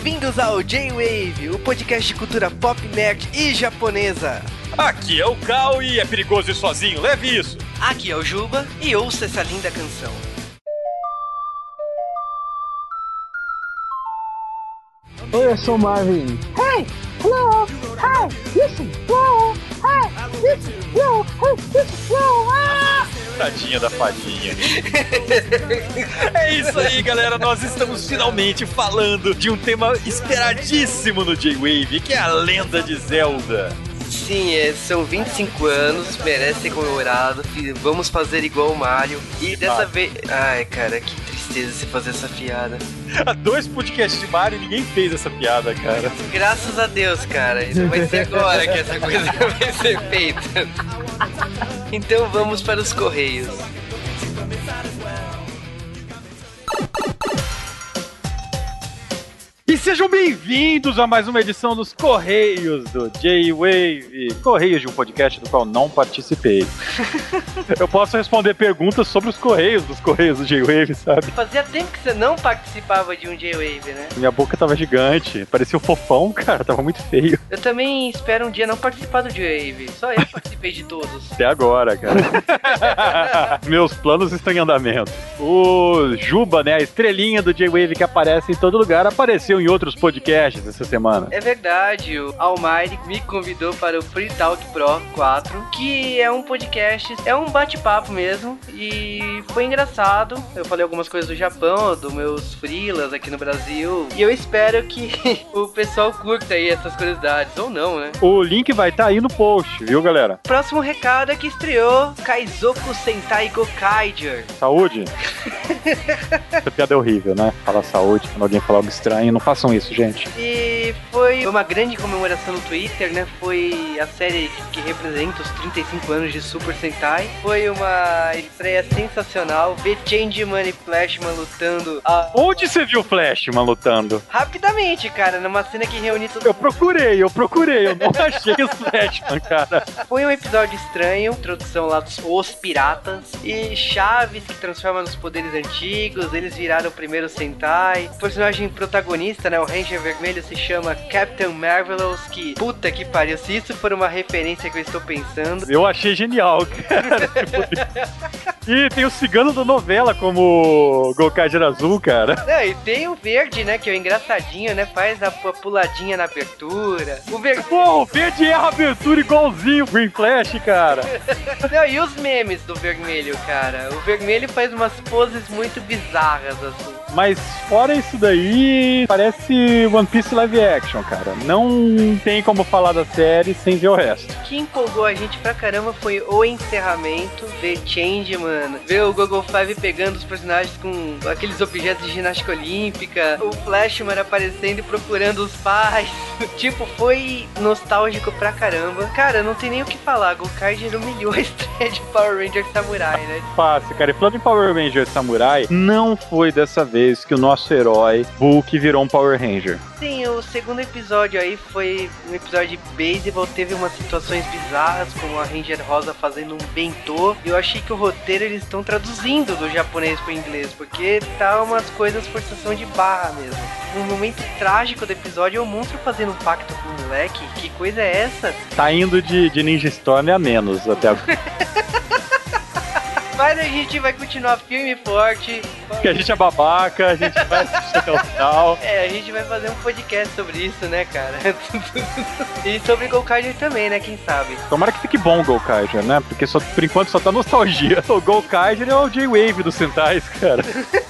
Bem-vindos ao J-Wave, o podcast de cultura pop, nerd e japonesa. Aqui é o Cal e é perigoso ir sozinho, leve isso. Aqui é o Juba e ouça essa linda canção. Oi, eu sou o Marvin. Hey, hello, hi, listen, hello, hi, listen, hello, hey, listen, hello, ah! Tadinha da fadinha. é isso aí, galera. Nós estamos finalmente falando de um tema esperadíssimo no J-Wave, que é a lenda de Zelda. Sim, é, são 25 anos, merece ser comemorado. Vamos fazer igual o Mario. E dessa Ah. vez. Ai, cara, que tristeza você fazer essa piada. Há dois podcasts de Mario e ninguém fez essa piada, cara. Graças a Deus, cara. Isso vai ser agora que essa coisa vai ser feita. Então vamos para os Correios. E sejam bem-vindos a mais uma edição dos Correios do J-Wave. Correios de um podcast do qual não participei. Eu posso responder perguntas sobre os Correios dos Correios do J-Wave, sabe? Fazia tempo que você não participava de um J-Wave, né? Minha boca tava gigante, parecia um fofão, cara, tava muito feio. Eu também espero um dia não participar do J-Wave. Só eu participei de todos. Até agora, cara. Meus planos estão em andamento. O Juba, né, a estrelinha do J-Wave que aparece em todo lugar, apareceu em outros podcasts essa semana. É verdade, o Almighty me convidou para o Free Talk Pro 4, que é um podcast, é um bate-papo mesmo, e foi engraçado. Eu falei algumas coisas do Japão, dos meus freelas aqui no Brasil, e eu espero que o pessoal curta aí essas curiosidades, ou não, né? O link vai estar aí no post, viu, galera? Próximo recado é que estreou Kaizoku Sentai Gokaiger. Saúde. Essa piada é horrível, né? Falar saúde quando alguém fala algo estranho. Não façam isso, gente. E foi uma grande comemoração no Twitter, né? Foi a série que representa os 35 anos de Super Sentai. Foi uma estreia sensacional. Ver Changeman e Flashman lutando ah, Onde você viu o Flashman lutando? rapidamente, cara, numa cena que reúne todo Eu procurei, eu procurei, eu não achei o Flashman, cara. Foi um episódio estranho, introdução lá dos Os Piratas e Chaves que transforma nos poderes antigos, eles viraram o primeiro Sentai. O personagem protagonista, né, o Ranger Vermelho, se chama Captain Marvelous, que puta que pariu, se isso for uma referência que eu estou pensando. Eu achei genial, cara. e tem o cigano da novela como Gokaiger Azul, cara. Não, e tem o verde, né, que é o engraçadinho, né, faz a pu- puladinha na abertura. O verde... Pô, o verde erra a abertura igualzinho o Green Flash, cara. Não, e os memes do vermelho, cara? O vermelho faz umas poses muito bizarras, assim. Mas fora isso daí, parece One Piece live action, cara. Não tem como falar da série sem ver o resto. O que empolgou a gente pra caramba foi o encerramento, ver Changeman, ver o Google Five pegando os personagens com aqueles objetos de ginástica olímpica, o Flashman aparecendo e procurando os pais. tipo, foi nostálgico pra caramba. Cara, não tem nem o que falar, Gokaiger humilhou a estreia de Power Ranger Samurai, né? Fácil, cara. E falando em Power Ranger Samurai, não foi dessa vez que o nosso herói, Bulk, virou um Power Ranger. Sim, o segundo episódio aí foi um episódio de baseball, teve umas situações bizarras, como a Ranger Rosa fazendo um bentô. Eu achei que o roteiro eles estão traduzindo do japonês pro inglês, porque tá umas coisas forçação de barra mesmo. No momento trágico do episódio, é o monstro fazendo um pacto com o moleque. Que coisa é essa? Tá indo de, de Ninja Storm a menos até agora. Mas a gente vai continuar firme e forte. Porque a gente é babaca, a gente vai assistir até o final. É, a gente vai fazer um podcast sobre isso, né, cara? e sobre Gokaiger também, né? Quem sabe? Tomara que fique bom o Gokaiger, né? Porque só, por enquanto só tá nostalgia. O Gokaiger é o J-Wave dos Sentais, cara.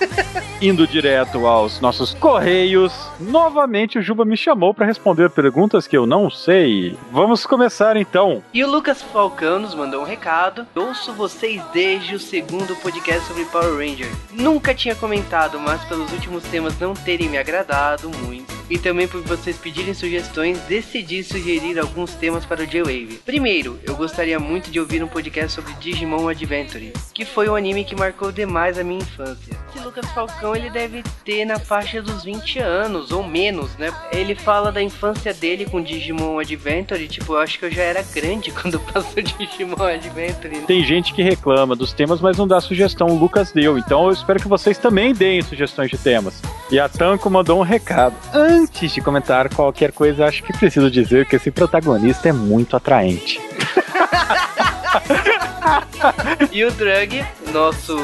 Indo direto aos nossos correios, novamente o Juba me chamou pra responder perguntas que eu não sei. Vamos começar então. E o Lucas Falcão nos mandou um recado. Ouço vocês desde o segundo podcast sobre Power Ranger. Nunca tinha comentado, mas pelos últimos temas não terem me agradado muito. E também por vocês pedirem sugestões, decidi sugerir alguns temas para o J-Wave. Primeiro, eu gostaria muito de ouvir um podcast sobre Digimon Adventure, que foi um anime que marcou demais a minha infância. Esse Lucas Falcão ele deve ter na faixa dos 20 anos ou menos, né? Ele fala da infância dele com Digimon Adventure, tipo, eu acho que eu já era grande quando passou Digimon Adventure. Tem gente que reclama dos temas, mas não dá sugestão. O Lucas deu. Então eu espero que vocês também deem sugestões de temas. E a Tanko mandou um recado. Antes de comentar qualquer coisa, acho que preciso dizer que esse protagonista é muito atraente. e o Drug, nosso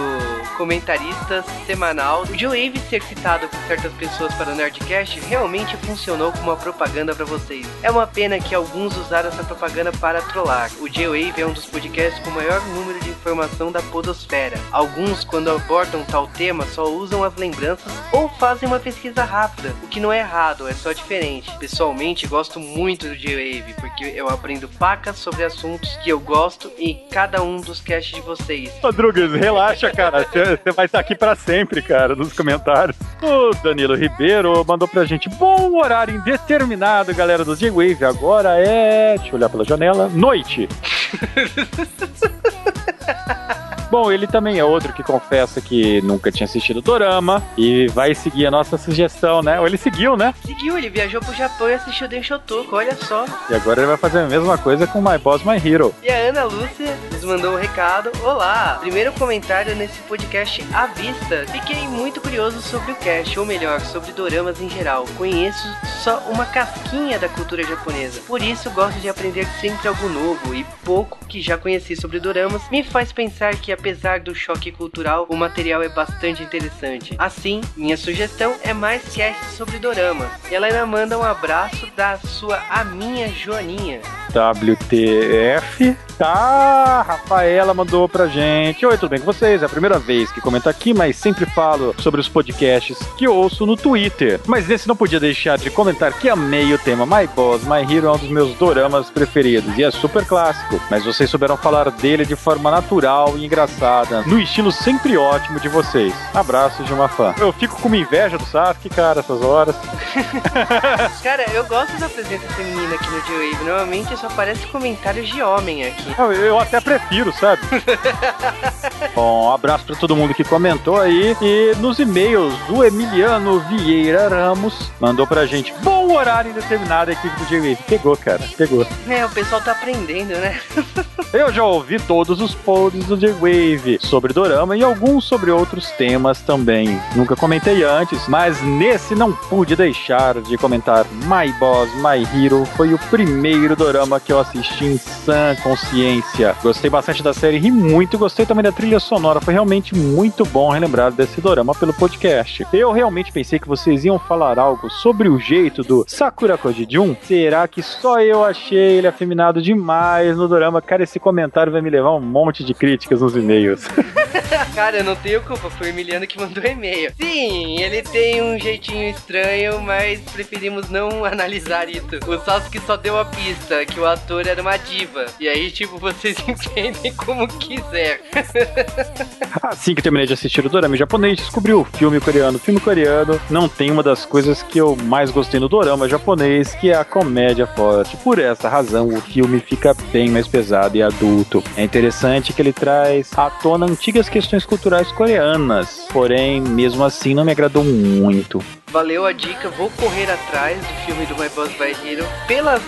comentarista semanal, o Joe ser citado por certas pessoas para o Nerdcast realmente funcionou como uma propaganda para vocês. É uma pena que alguns usaram essa propaganda para trollar. O J-Wave é um dos podcasts com maior número de informação da podosfera. Alguns, quando abordam tal tema, só usam as lembranças ou fazem uma pesquisa rápida, o que não é errado, é só diferente. Pessoalmente, gosto muito do J-Wave, porque eu aprendo pacas sobre assuntos que eu gosto em cada um dos casts de vocês. Ô, Drugas, relaxa, cara. Você vai estar aqui para sempre, cara, nos comentários. O Danilo Ribeiro mandou pra gente: bom horário indeterminado, galera do J-Wave. Agora é. Deixa eu olhar pela janela. Noite. Bom, ele também é outro que confessa que nunca tinha assistido Dorama e vai seguir a nossa sugestão, né? Ou ele seguiu, né? Seguiu, ele viajou pro Japão e assistiu Denshotoku, olha só. E agora ele vai fazer a mesma coisa com My Boss My Hero. E a Ana Lúcia nos mandou um recado. Olá! Primeiro comentário nesse podcast à vista. Fiquei muito curioso sobre o cast, ou melhor, sobre doramas em geral. Conheço só uma casquinha da cultura japonesa. Por isso gosto de aprender sempre algo novo e pouco que já conheci sobre doramas me faz pensar que apesar do choque cultural, o material é bastante interessante. Assim, minha sugestão é mais cast sobre dorama. E ela ainda manda um abraço da sua a minha Joaninha. WTF. Tá, Rafaela mandou pra gente. Oi, tudo bem com vocês? É a primeira vez que comento aqui, mas sempre falo sobre os podcasts que ouço no Twitter. Mas nesse não podia deixar de comentar que amei o tema My Boss, My Hero é um dos meus doramas preferidos e é super clássico. Mas vocês souberam falar dele de forma natural e engraçada, no estilo sempre ótimo de vocês. Abraços de uma fã. Eu fico com uma inveja do Sasuke, cara, essas horas. cara, eu gosto da presença feminina aqui no J-Wave. Normalmente só aparece comentários de homem aqui. Eu, eu até prefiro, sabe? Bom, um abraço para todo mundo que comentou aí. E nos e-mails, o Emiliano Vieira Ramos mandou pra gente: bom horário indeterminado, a equipe do J-Wave. Pegou, cara, pegou. É, o pessoal tá aprendendo, né? eu já ouvi todos os posts do J-Wave sobre Dorama e alguns sobre outros temas também. Nunca comentei antes, mas nesse não pude deixar de comentar. My Boss, My Hero foi o primeiro Dorama que eu assisti em sã consciência. Gostei bastante da série, ri muito, gostei também da trilha sonora. Foi realmente muito bom relembrar desse Dorama pelo podcast. Eu realmente pensei que vocês iam falar algo sobre o jeito do Sakura Kojijun. Será que só eu achei ele afeminado demais no Dorama? Cara, esse comentário vai me levar um monte de críticas nos e-mails. Cara, eu não tenho culpa, foi o Emiliano que mandou e-mail. Sim, ele tem um jeitinho estranho, mas preferimos não analisar isso. O Sasuke só deu a pista que o ator era uma diva. E aí, tipo, vocês entendem como quiser. assim que terminei de assistir o dorama japonês, descobri o filme coreano. O filme coreano não tem uma das coisas que eu mais gostei no dorama japonês, que é a comédia forte. Por essa razão, o filme fica bem mais pesado e adulto. É interessante que ele traz à tona antigas questões culturais coreanas, porém, mesmo assim, não me agradou muito. Valeu a dica, vou correr atrás do filme do My Boss by Hero. Pelas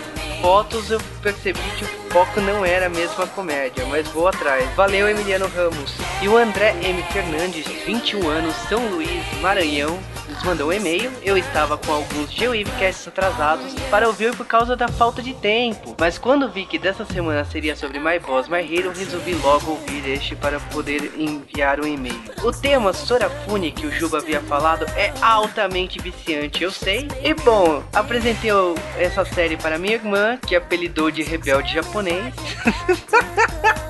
fotos eu percebi que o foco não era a comédia, mas vou atrás. Valeu, Emiliano Ramos. E o André M. Fernandes, 21 anos, São Luís, Maranhão, nos mandou um e-mail. Eu estava com alguns GeoWavecasts atrasados para ouvir por causa da falta de tempo. Mas quando vi que dessa semana seria sobre My Boss, My Hero, resolvi logo ouvir este para poder enviar um e-mail. O tema Sorafune que o Juba havia falado é altamente viciante, eu sei. E bom, apresentei essa série para minha irmã, que apelidou de Rebelde Japonês.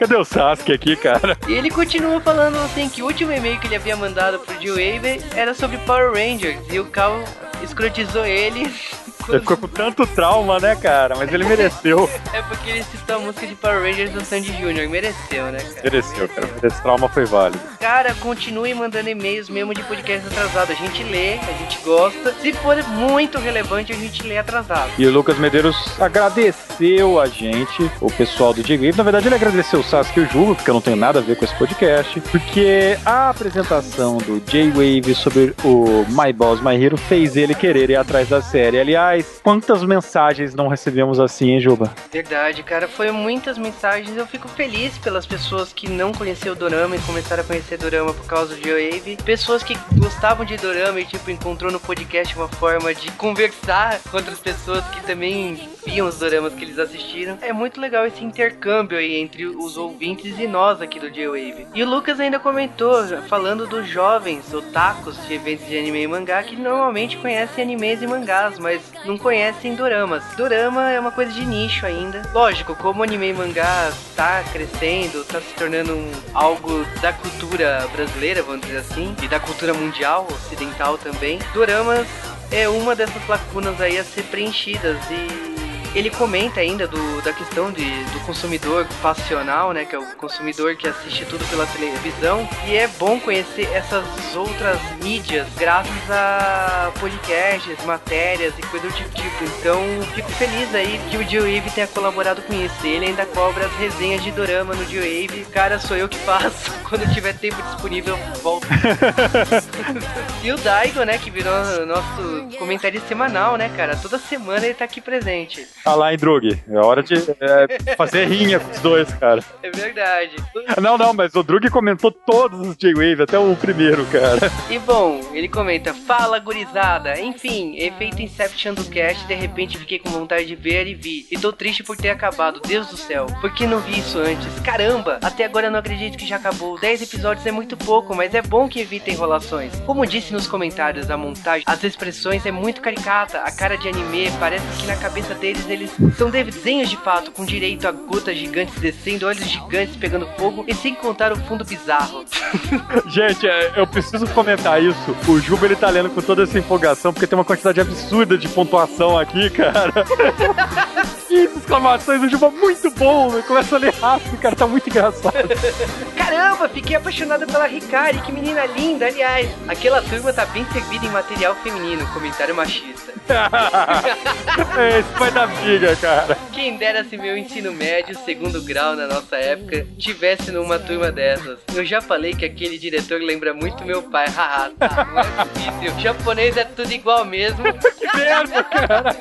Cadê o Sasuke aqui, cara? E ele continua falando assim que o último e-mail que ele havia mandado pro G-Wave era sobre Power Rangers. E o Cal escrotizou ele ele ficou com tanto trauma, né, cara? Mas ele mereceu. é porque ele citou a música de Power Rangers do Sandy Jr. Mereceu, né, cara? Mereceu, cara. Esse trauma foi válido. Cara, continue mandando e-mails mesmo de podcast atrasado. A gente lê, a gente gosta. Se for muito relevante, a gente lê atrasado. E o Lucas Medeiros agradeceu a gente, o pessoal do J-Wave. Na verdade, ele agradeceu o Sasuke e o Juba, porque eu não tenho nada a ver com esse podcast. Porque a apresentação do J-Wave sobre o My Boss My Hero fez ele querer ir atrás da série. Aliás, Quantas mensagens não recebemos assim, hein, Juba? Verdade, cara. Foi muitas mensagens. Eu fico feliz pelas pessoas que não conheciam o Dorama e começaram a conhecer Dorama por causa do Wave. Pessoas que gostavam de Dorama e, tipo, encontrou no podcast uma forma de conversar com outras pessoas que também viam os doramas que eles assistiram. É muito legal esse intercâmbio aí entre os ouvintes e nós aqui do J-Wave. E o Lucas ainda comentou, falando dos jovens otakus de eventos de anime e mangá que normalmente conhecem animes e mangás, mas não conhecem doramas. Dorama é uma coisa de nicho ainda. Lógico, como anime e mangá tá crescendo, tá se tornando um, algo da cultura brasileira, vamos dizer assim, e da cultura mundial, ocidental também, doramas é uma dessas lacunas aí a ser preenchidas e ele comenta ainda do, da questão de, do consumidor passional, né? Que é o consumidor que assiste tudo pela televisão. E é bom conhecer essas outras mídias graças a podcasts, matérias e coisas do tipo. Então, fico feliz aí que o Geowave tenha colaborado com isso. Ele ainda cobra as resenhas de Dorama no Geowave. Cara, sou eu que faço. Quando tiver tempo disponível, volto. e o Daigo, né? Que virou nosso comentário semanal, né, cara? Toda semana ele tá aqui presente. Tá lá em Drug. É hora de é, fazer rinha com os dois, cara. É verdade. Não, não, mas o Drug comentou todos os J-Wave, até o primeiro, cara. E bom, ele comenta: Fala, gurizada. Enfim, efeito Inception do cast, de repente fiquei com vontade de ver e vi. E tô triste por ter acabado, Deus do céu. Por que não vi isso antes? Caramba, até agora eu não acredito que já acabou. 10 episódios é muito pouco, mas é bom que evite enrolações. Como disse nos comentários, a montagem, as expressões é muito caricata. A cara de anime parece que na cabeça deles eles são desenhos de fato, com direito a gotas gigantes descendo, olhos gigantes pegando fogo e sem contar o fundo bizarro. Gente, é, eu preciso comentar isso. O Juba ele tá lendo com toda essa empolgação, porque tem uma quantidade absurda de pontuação aqui, cara. Isso, exclamações, o Juba muito bom. Começa a ler rápido, cara, tá muito engraçado. Caramba, fiquei apaixonada pela Ricari, que menina linda. Aliás, aquela turma tá bem servida em material feminino, comentário machista. Esse vai dar briga, cara. Quem dera se meu ensino médio, segundo grau na nossa época, tivesse numa turma dessas. Eu já falei que aquele diretor lembra muito meu pai. Haha, tá, não é difícil. O japonês é tudo igual mesmo. que merda, cara.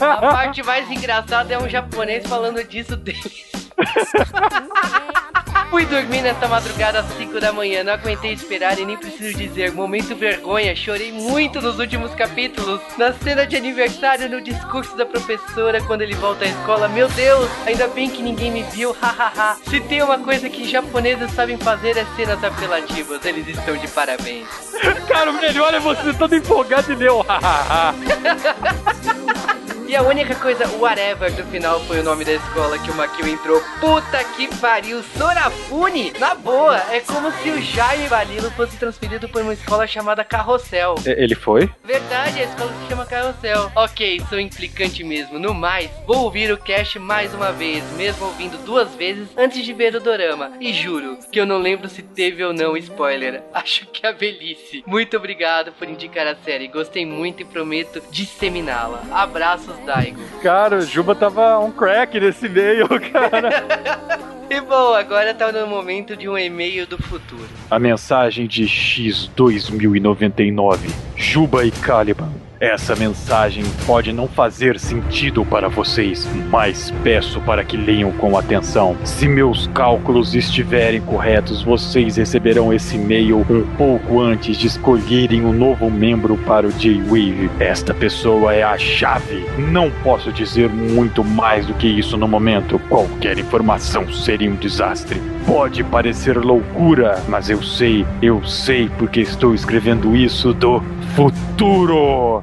A parte mais engraçada é um japonês falando disso deles. Fui dormir nessa madrugada às 5 da manhã, não aguentei esperar e nem preciso dizer, momento vergonha, chorei muito nos últimos capítulos. Na cena de aniversário, no discurso da professora quando ele volta à escola, meu Deus, ainda bem que ninguém me viu, hahaha. Se tem uma coisa que japoneses sabem fazer é cenas apelativas, eles estão de parabéns. Cara, o melhor é você todo empolgado e meu hahaha. E a única coisa, whatever, do final foi o nome da escola que o Makio entrou. Puta que pariu, Sorafune! Na boa, é como se o Jaime Balilo fosse transferido por uma escola chamada Carrossel. Ele foi? Verdade, a escola se chama Carrossel. Ok, sou implicante mesmo. No mais, vou ouvir o cast mais uma vez, mesmo ouvindo duas vezes antes de ver o dorama. E juro que eu não lembro se teve ou não spoiler. Acho que é a velhice. Muito obrigado por indicar a série. Gostei muito e prometo disseminá-la. Abraços, Daigo. Cara, o Juba tava um crack nesse e-mail, cara. E bom, agora tá no momento de um e-mail do futuro. A mensagem de X2099, Juba e Caliban. Essa mensagem pode não fazer sentido para vocês, mas peço para que leiam com atenção. Se meus cálculos estiverem corretos, vocês receberão esse e-mail um pouco antes de escolherem um novo membro para o J-Wave. Esta pessoa é a chave. Não posso dizer muito mais do que isso no momento. Qualquer informação seria um desastre. Pode parecer loucura, mas eu sei, eu sei porque estou escrevendo isso do futuro.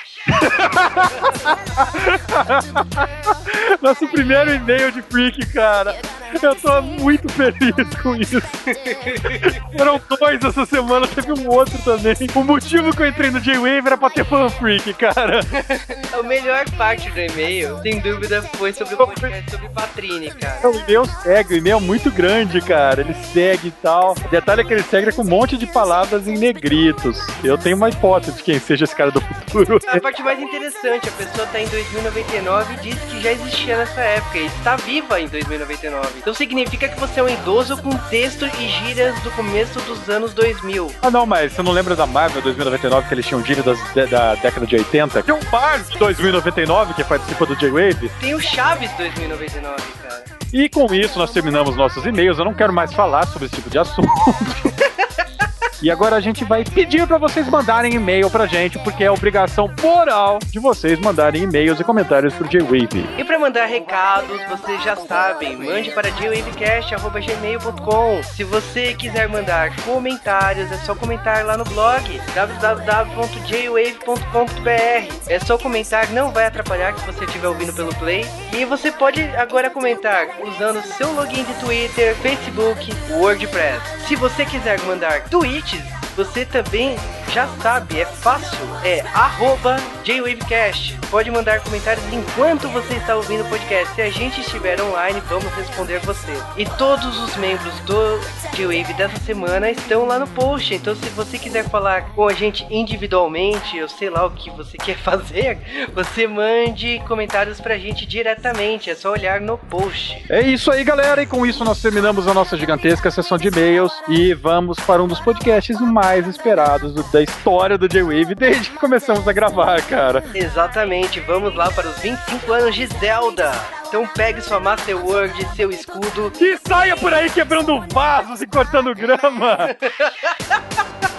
Nosso primeiro e-mail de freak, cara. Eu tô muito feliz com isso. Foram dois essa semana, teve um outro também. O motivo que eu entrei no J-Wave era pra ter fan freak, cara. A melhor parte do e-mail, sem dúvida, foi sobre o podcast sobre Patrine, cara. O e-mail segue, o e-mail é muito grande, cara. Ele segue e tal. O detalhe é que ele segue com um monte de palavras em negritos. Eu tenho uma hipótese de quem seja esse cara do futuro. Parte mais interessante, a pessoa tá em 2099 e diz que já existia nessa época e está viva em 2099. Então significa que você é um idoso com texto e gírias do começo dos anos 2000. Ah, não, mas você não lembra da Marvel 2099 que eles tinham gíria das, da década de 80? Tem um par de 2099 que participa do J-Wave. Tem o Chaves 2099, cara. E com isso nós terminamos nossos e-mails. Eu não quero mais falar sobre esse tipo de assunto. E agora a gente vai pedir para vocês mandarem e-mail pra gente, porque é obrigação moral de vocês mandarem e-mails e comentários pro J-Wave. E para mandar recados, vocês já sabem, mande para jwavecast.gmail.com. Se você quiser mandar comentários, é só comentar lá no blog www.jwave.com.br. É só comentar, não vai atrapalhar se você estiver ouvindo pelo Play. E você pode agora comentar usando seu login de Twitter, Facebook, WordPress. Se você quiser mandar você também já sabe, é fácil, é arroba JWavecast. Pode mandar comentários enquanto você está ouvindo o podcast. Se a gente estiver online, vamos responder você. E todos os membros do J-Wave dessa semana estão lá no post. Então, se você quiser falar com a gente individualmente, eu sei lá o que você quer fazer, você mande comentários pra gente diretamente. É só olhar no post. É isso aí, galera. E com isso nós terminamos a nossa gigantesca sessão de e-mails e vamos para um dos podcasts mais esperados do, da história do J-Wave desde que começamos a gravar, cara. Exatamente. Vamos lá para os 25 anos de Zelda. Então pegue sua Master Word, seu escudo. E saia por aí quebrando vasos e cortando grama.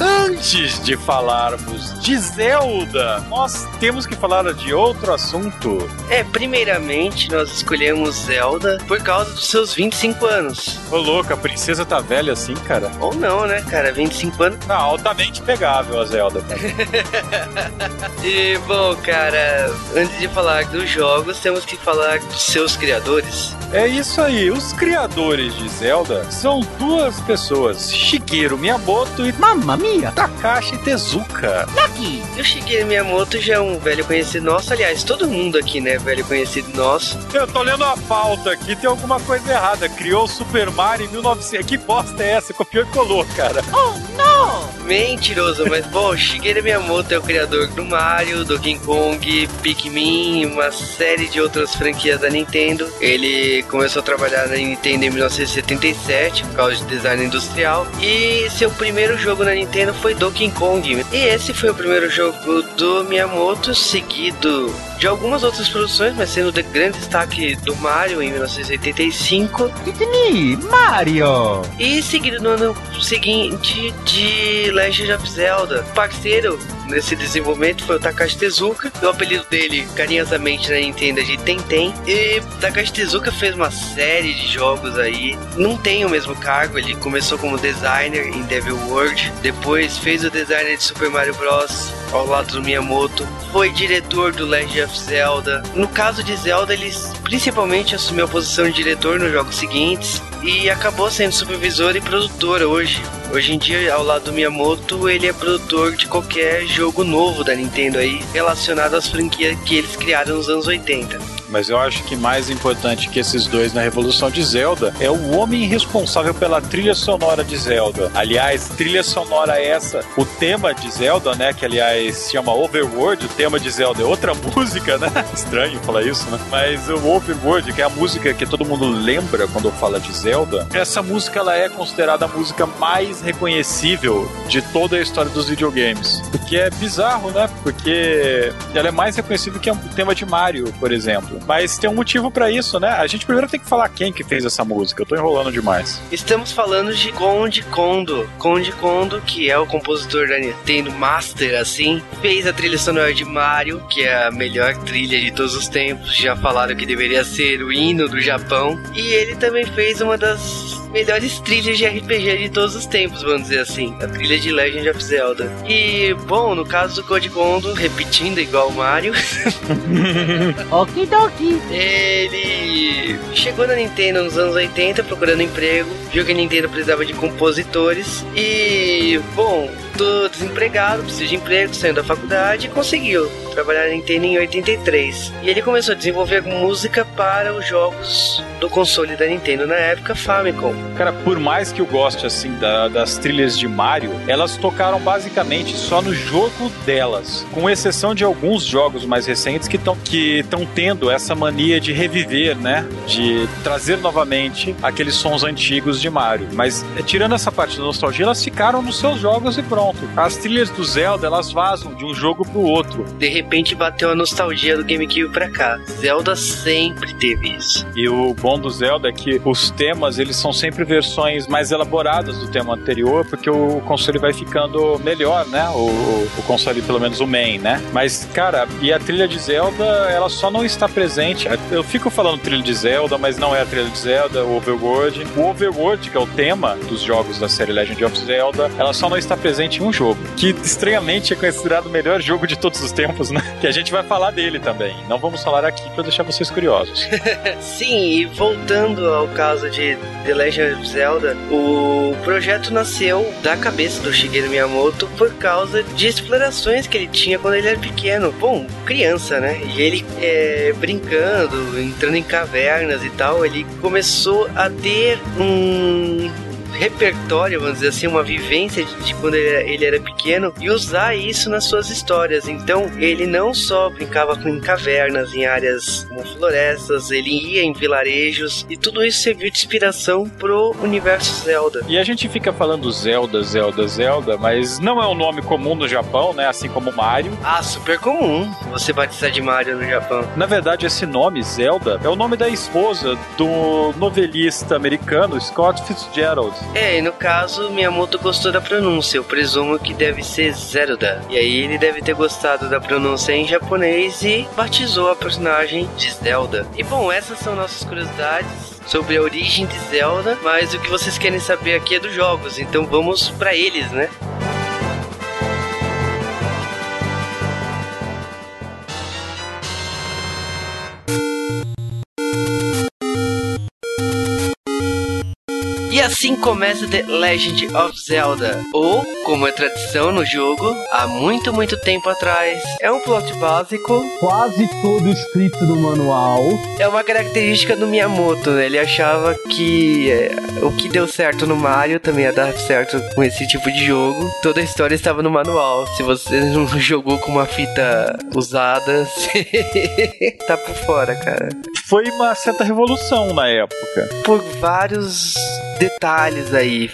Antes de falarmos de Zelda, nós temos que falar de outro assunto. É, primeiramente nós escolhemos Zelda por causa dos seus 25 anos. Ô louco, a princesa tá velha assim, cara? Ou não, né, cara? 25 anos. Tá altamente pegável a Zelda, cara. E, bom, cara, antes de falar dos jogos, temos que falar dos seus criadores. É isso aí, os criadores de Zelda são duas pessoas, Shigeru Miyamoto e Mamma mia! Takashi Tezuka. Lucky! E o Shigeru Miyamoto já é um velho conhecido nosso. Aliás, todo mundo aqui, né, velho conhecido nosso. Eu tô lendo a pauta aqui, tem alguma coisa errada. Criou o Super Mario em 1900. Que bosta é essa? Copiou e colou, cara. Oh não! Mentiroso, mas bom, Shigeru Miyamoto é o criador do Mario, do King Kong, Pikmin, uma série de outras franquias da Nintendo. Ele começou a trabalhar na Nintendo em 1977 por causa de design industrial e seu primeiro jogo na Nintendo foi Donkey Kong. E esse foi o primeiro jogo do Miyamoto, seguido de algumas outras produções, mas sendo de grande destaque do Mario em 1985 It's me, Mario! e seguido no ano seguinte de Legend of Zelda. Parceiro nesse desenvolvimento foi o Takashi Tezuka, o apelido dele carinhosamente na Nintendo de Tenten. E Takashi Tezuka fez uma série de jogos aí. Não tem o mesmo cargo, ele começou como designer em Devil World, depois fez o designer de Super Mario Bros. ao lado do Miyamoto, foi diretor do Legend of Zelda. No caso de Zelda, ele principalmente assumiu a posição de diretor nos jogos seguintes e acabou sendo supervisor e produtor hoje. Hoje em dia, ao lado do Miyamoto, ele é produtor de qualquer jogo novo da Nintendo aí, relacionado às franquias que eles criaram nos anos 80. Mas eu acho que mais importante que esses dois na revolução de Zelda é o homem responsável pela trilha sonora de Zelda. Aliás, trilha sonora essa, o tema de Zelda, né? Que aliás se chama Overworld, o tema de Zelda é outra música, né? Estranho falar isso, né? Mas o Overworld, que é a música que todo mundo lembra quando fala de Zelda, essa música ela é considerada a música mais reconhecível de toda a história dos videogames. O que é bizarro, né? Porque ela é mais reconhecível que o tema de Mario, por exemplo. Mas tem um motivo pra isso, né? A gente primeiro tem que falar quem que fez essa música. Eu tô enrolando demais. Estamos falando de Konde Kondo. Konde Kondo, que é o compositor da Nintendo Master, assim, fez a trilha sonora de Mario, que é a melhor trilha de todos os tempos. Já falaram que deveria ser o hino do Japão. E ele também fez uma das melhores trilhas de RPG de todos os tempos, vamos dizer assim. A trilha de Legend of Zelda. E, bom, no caso do Code Kondo, repetindo igual o Mario. Okidoki. Ele chegou na Nintendo nos anos 80 procurando emprego, viu que a Nintendo precisava de compositores e, bom, tô desempregado, preciso de emprego, saindo da faculdade e conseguiu trabalhar na Nintendo em 83. E ele começou a desenvolver música para os jogos do console da Nintendo na época, Famicom. Cara, por mais que eu goste assim da- das trilhas de Mario, elas tocaram basicamente só no jogo delas, com exceção de alguns jogos mais recentes que estão que estão tendo essa mania de reviver, né, de trazer novamente aqueles sons antigos de Mario. Mas eh, tirando essa parte da nostalgia, elas ficaram nos seus jogos e pronto. As trilhas do Zelda, elas vazam de um jogo pro outro. De repente bateu a nostalgia do GameCube pra cá. Zelda sempre teve isso. E o bom do Zelda é que os temas, eles são sempre versões mais elaboradas do tema anterior, porque o console vai ficando melhor, né? O, o, o console, pelo menos o main, né? Mas, cara, e a trilha de Zelda, ela só não está presente. Eu fico falando trilha de Zelda, mas não é a trilha de Zelda, o Overworld. O Overworld, que é o tema dos jogos da série Legend of Zelda, ela só não está presente em um jogo, que estranhamente é considerado o melhor jogo de todos os tempos, né? Que a gente vai falar dele também. Não vamos falar aqui para deixar vocês curiosos. Sim, e voltando ao caso de The Legend of Zelda, o projeto nasceu da cabeça do Shigeru Miyamoto por causa de explorações que ele tinha quando ele era pequeno. Bom, criança, né? E ele é, brincando, entrando em cavernas e tal, ele começou a ter um repertório, vamos dizer assim, uma vivência de, de quando ele era, ele era pequeno e usar isso nas suas histórias. Então, ele não só brincava com em cavernas, em áreas como florestas, ele ia em vilarejos e tudo isso serviu de inspiração pro universo Zelda. E a gente fica falando Zelda, Zelda, Zelda, mas não é um nome comum no Japão, né? Assim como Mario. Ah, super comum você batizar de Mario no Japão. Na verdade, esse nome, Zelda, é o nome da esposa do novelista americano Scott Fitzgerald. É, e no caso, Miyamoto gostou da pronúncia. Eu presumo que deve ser Zelda. E aí ele deve ter gostado da pronúncia em japonês e batizou a personagem de Zelda. E bom, essas são nossas curiosidades sobre a origem de Zelda, mas o que vocês querem saber aqui é dos jogos, então vamos pra eles, né? Assim começa The Legend of Zelda, ou, como é tradição no jogo, há muito, muito tempo atrás. É um plot básico, Quase todo escrito no manual. é uma característica do Miyamoto, né? Ele achava que é, o que deu certo no Mario também ia dar certo com esse tipo de jogo. Toda a história estava no manual. Se você não jogou com uma fita usada, você tá por fora, cara. Foi uma certa revolução na época. por vários detalhes aí.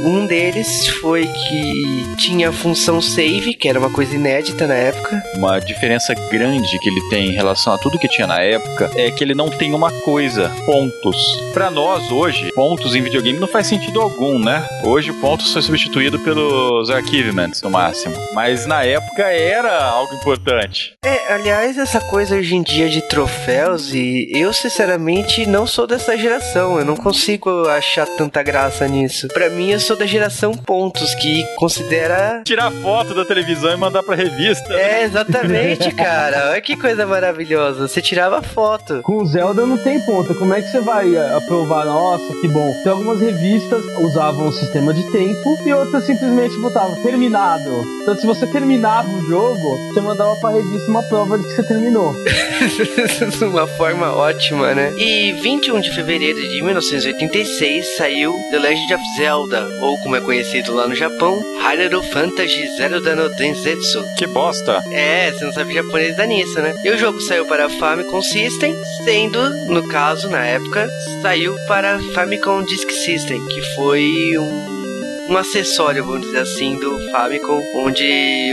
Um deles foi que tinha a função save, que era uma coisa inédita na época. Uma diferença grande que ele tem em relação a tudo que tinha na época é que ele não tem uma coisa, pontos. Pra nós hoje, pontos em videogame não faz sentido algum, né? Hoje pontos foi substituído pelos archivements no máximo, mas na época era algo importante. É, aliás, essa coisa hoje em dia de troféus, e eu sinceramente não sou dessa geração, eu não consigo achar tanta graça nisso. Pra mim, eu sou da geração pontos, que considera. Tirar foto da televisão e mandar pra revista. É, exatamente, cara. Olha que coisa maravilhosa. Você tirava foto. Com Zelda não tem ponto. Como é que você vai eh, aprovar? Nossa, que bom. Então algumas revistas usavam o sistema de tempo e outras simplesmente botavam terminado. Então se você terminava o jogo, você mandava pra revista uma prova de que você terminou. Uma forma ótima, né? E 21 de fevereiro de 1986 saiu The Legend of Zelda, ou como é conhecido lá no Japão, Hyrule Fantasy Zelda no Densetsu. Que bosta. É, você não sabe japonês dá nisso, né? E o jogo saiu para Famicom System, sendo, no caso, na época, saiu para Famicom Disk System, que foi um um acessório, vamos dizer assim, do Famicom, onde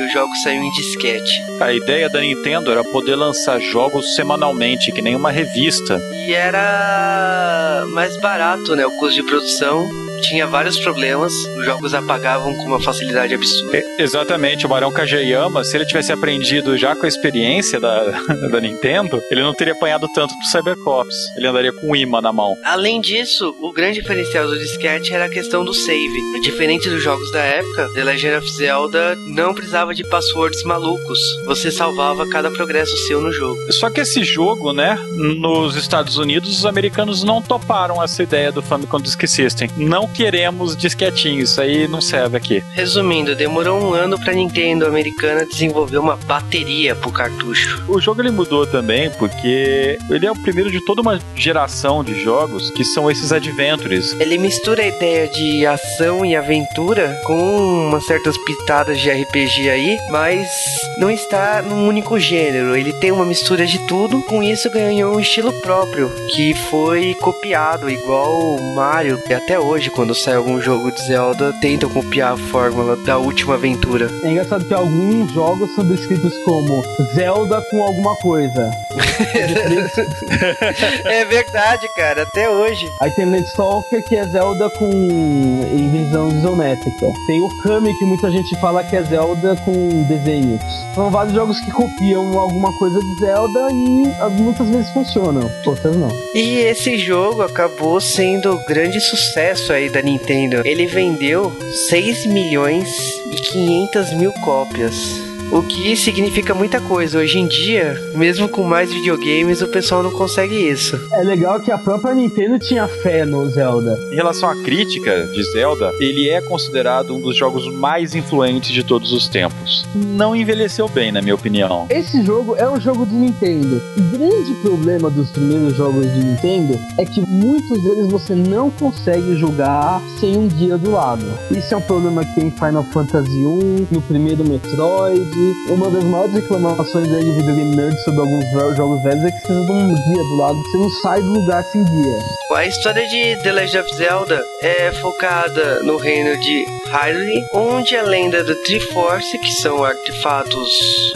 o jogo saiu em disquete. A ideia da Nintendo era poder lançar jogos semanalmente, que nem uma revista. E era mais barato, né? O custo de produção tinha vários problemas, os jogos apagavam com uma facilidade absurda. Exatamente, o Barão Kageyama, se ele tivesse aprendido já com a experiência da, da Nintendo, ele não teria apanhado tanto do Cybercops. Ele andaria com um imã na mão. Além disso, o grande diferencial do disquete era a questão do save. Diferente dos jogos da época, The Legend of Zelda não precisava de passwords malucos. Você salvava cada progresso seu no jogo. Só que esse jogo, né, nos Estados Unidos, os americanos não toparam essa ideia do Famicom Disk System. Não queremos disquetinho, isso aí não serve aqui. Resumindo, demorou um ano pra Nintendo americana desenvolver uma bateria pro cartucho. O jogo ele mudou também porque ele é o primeiro de toda uma geração de jogos que são esses adventures. Ele mistura a ideia de ação e aventura com umas certas pitadas de RPG aí, mas não está num único gênero. Ele tem uma mistura de tudo, com isso ganhou um estilo próprio, que foi copiado, igual Mario. E até hoje, quando sai algum jogo de Zelda, tentam copiar a fórmula da última aventura. É engraçado que alguns jogos são descritos como Zelda com alguma coisa. é verdade, cara, até hoje. Aí tem Land Stalker, que é Zelda com em visão isométrica. Tem o Kami, que muita gente fala que é Zelda com desenhos. São vários jogos que copiam alguma coisa de Zelda e muitas vezes funcionam, outras não. E esse jogo acabou sendo grande sucesso aí da Nintendo. Ele vendeu 6 milhões e 500 mil cópias. O que significa muita coisa. Hoje em dia, mesmo com mais videogames, o pessoal não consegue isso. É legal que a própria Nintendo tinha fé no Zelda. Em relação à crítica de Zelda, ele é considerado um dos jogos mais influentes de todos os tempos. Não envelheceu bem, na minha opinião. Esse jogo é um jogo de Nintendo. O grande problema dos primeiros jogos de Nintendo é que muitos deles você não consegue jogar sem um guia do lado. Isso é um problema que tem em Final Fantasy 1, no primeiro Metroid, uma das maiores reclamações aí de videogame nerd sobre alguns jogos velhos é que precisa de um guia do lado, você não sai do lugar sem guia. A história de The Legend of Zelda é focada no reino de Hyrule, onde a lenda do Triforce, que são artefatos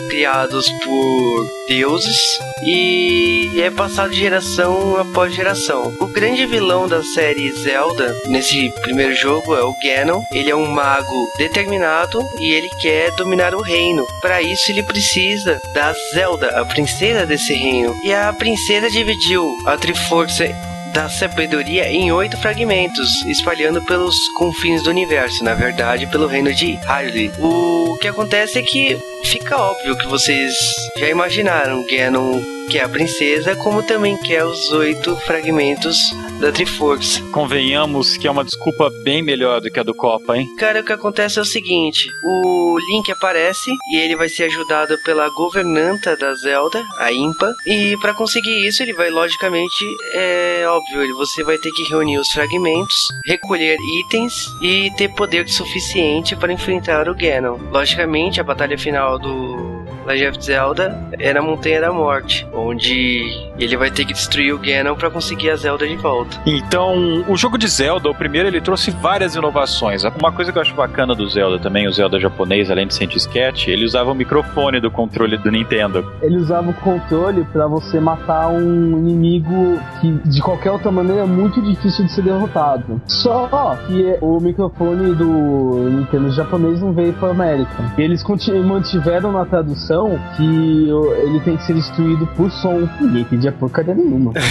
criados por deuses, e é passado de geração após geração. O grande vilão da série Zelda, nesse primeiro jogo, é o Ganon. Ele é um mago determinado e ele quer dominar o reino. Para isso, ele precisa da Zelda, a princesa desse reino. E a princesa dividiu a Triforce da sabedoria em oito fragmentos, espalhando pelos confins do universo, na verdade, pelo reino de Hyrule. O que acontece é que fica óbvio que vocês já imaginaram, Ganon quer a princesa, como também quer os oito fragmentos da Triforce. Convenhamos que é uma desculpa bem melhor do que a do Copa, hein? Cara, o que acontece é o seguinte: o Link aparece e ele vai ser ajudado pela governanta da Zelda, a Impa, e para conseguir isso ele vai logicamente, é óbvio, você vai ter que reunir os fragmentos, recolher itens e ter poder suficiente para enfrentar o Ganon. Logicamente, a batalha final do Legend of Zelda é na Montanha da Morte, onde ele vai ter que destruir o Ganon para conseguir a Zelda de volta. Então, o jogo de Zelda, o primeiro, ele trouxe várias inovações. Uma coisa que eu acho bacana do Zelda também, o Zelda japonês, além de ser disquete, ele usava o microfone do controle do Nintendo. Ele usava o controle para você matar um inimigo que, de qualquer outra maneira, é muito difícil de ser derrotado. Só que o microfone do Nintendo japonês não veio para América. Eles mantiveram na tradução que ele tem que ser destruído por som. Ninguém pedia porcaria nenhuma.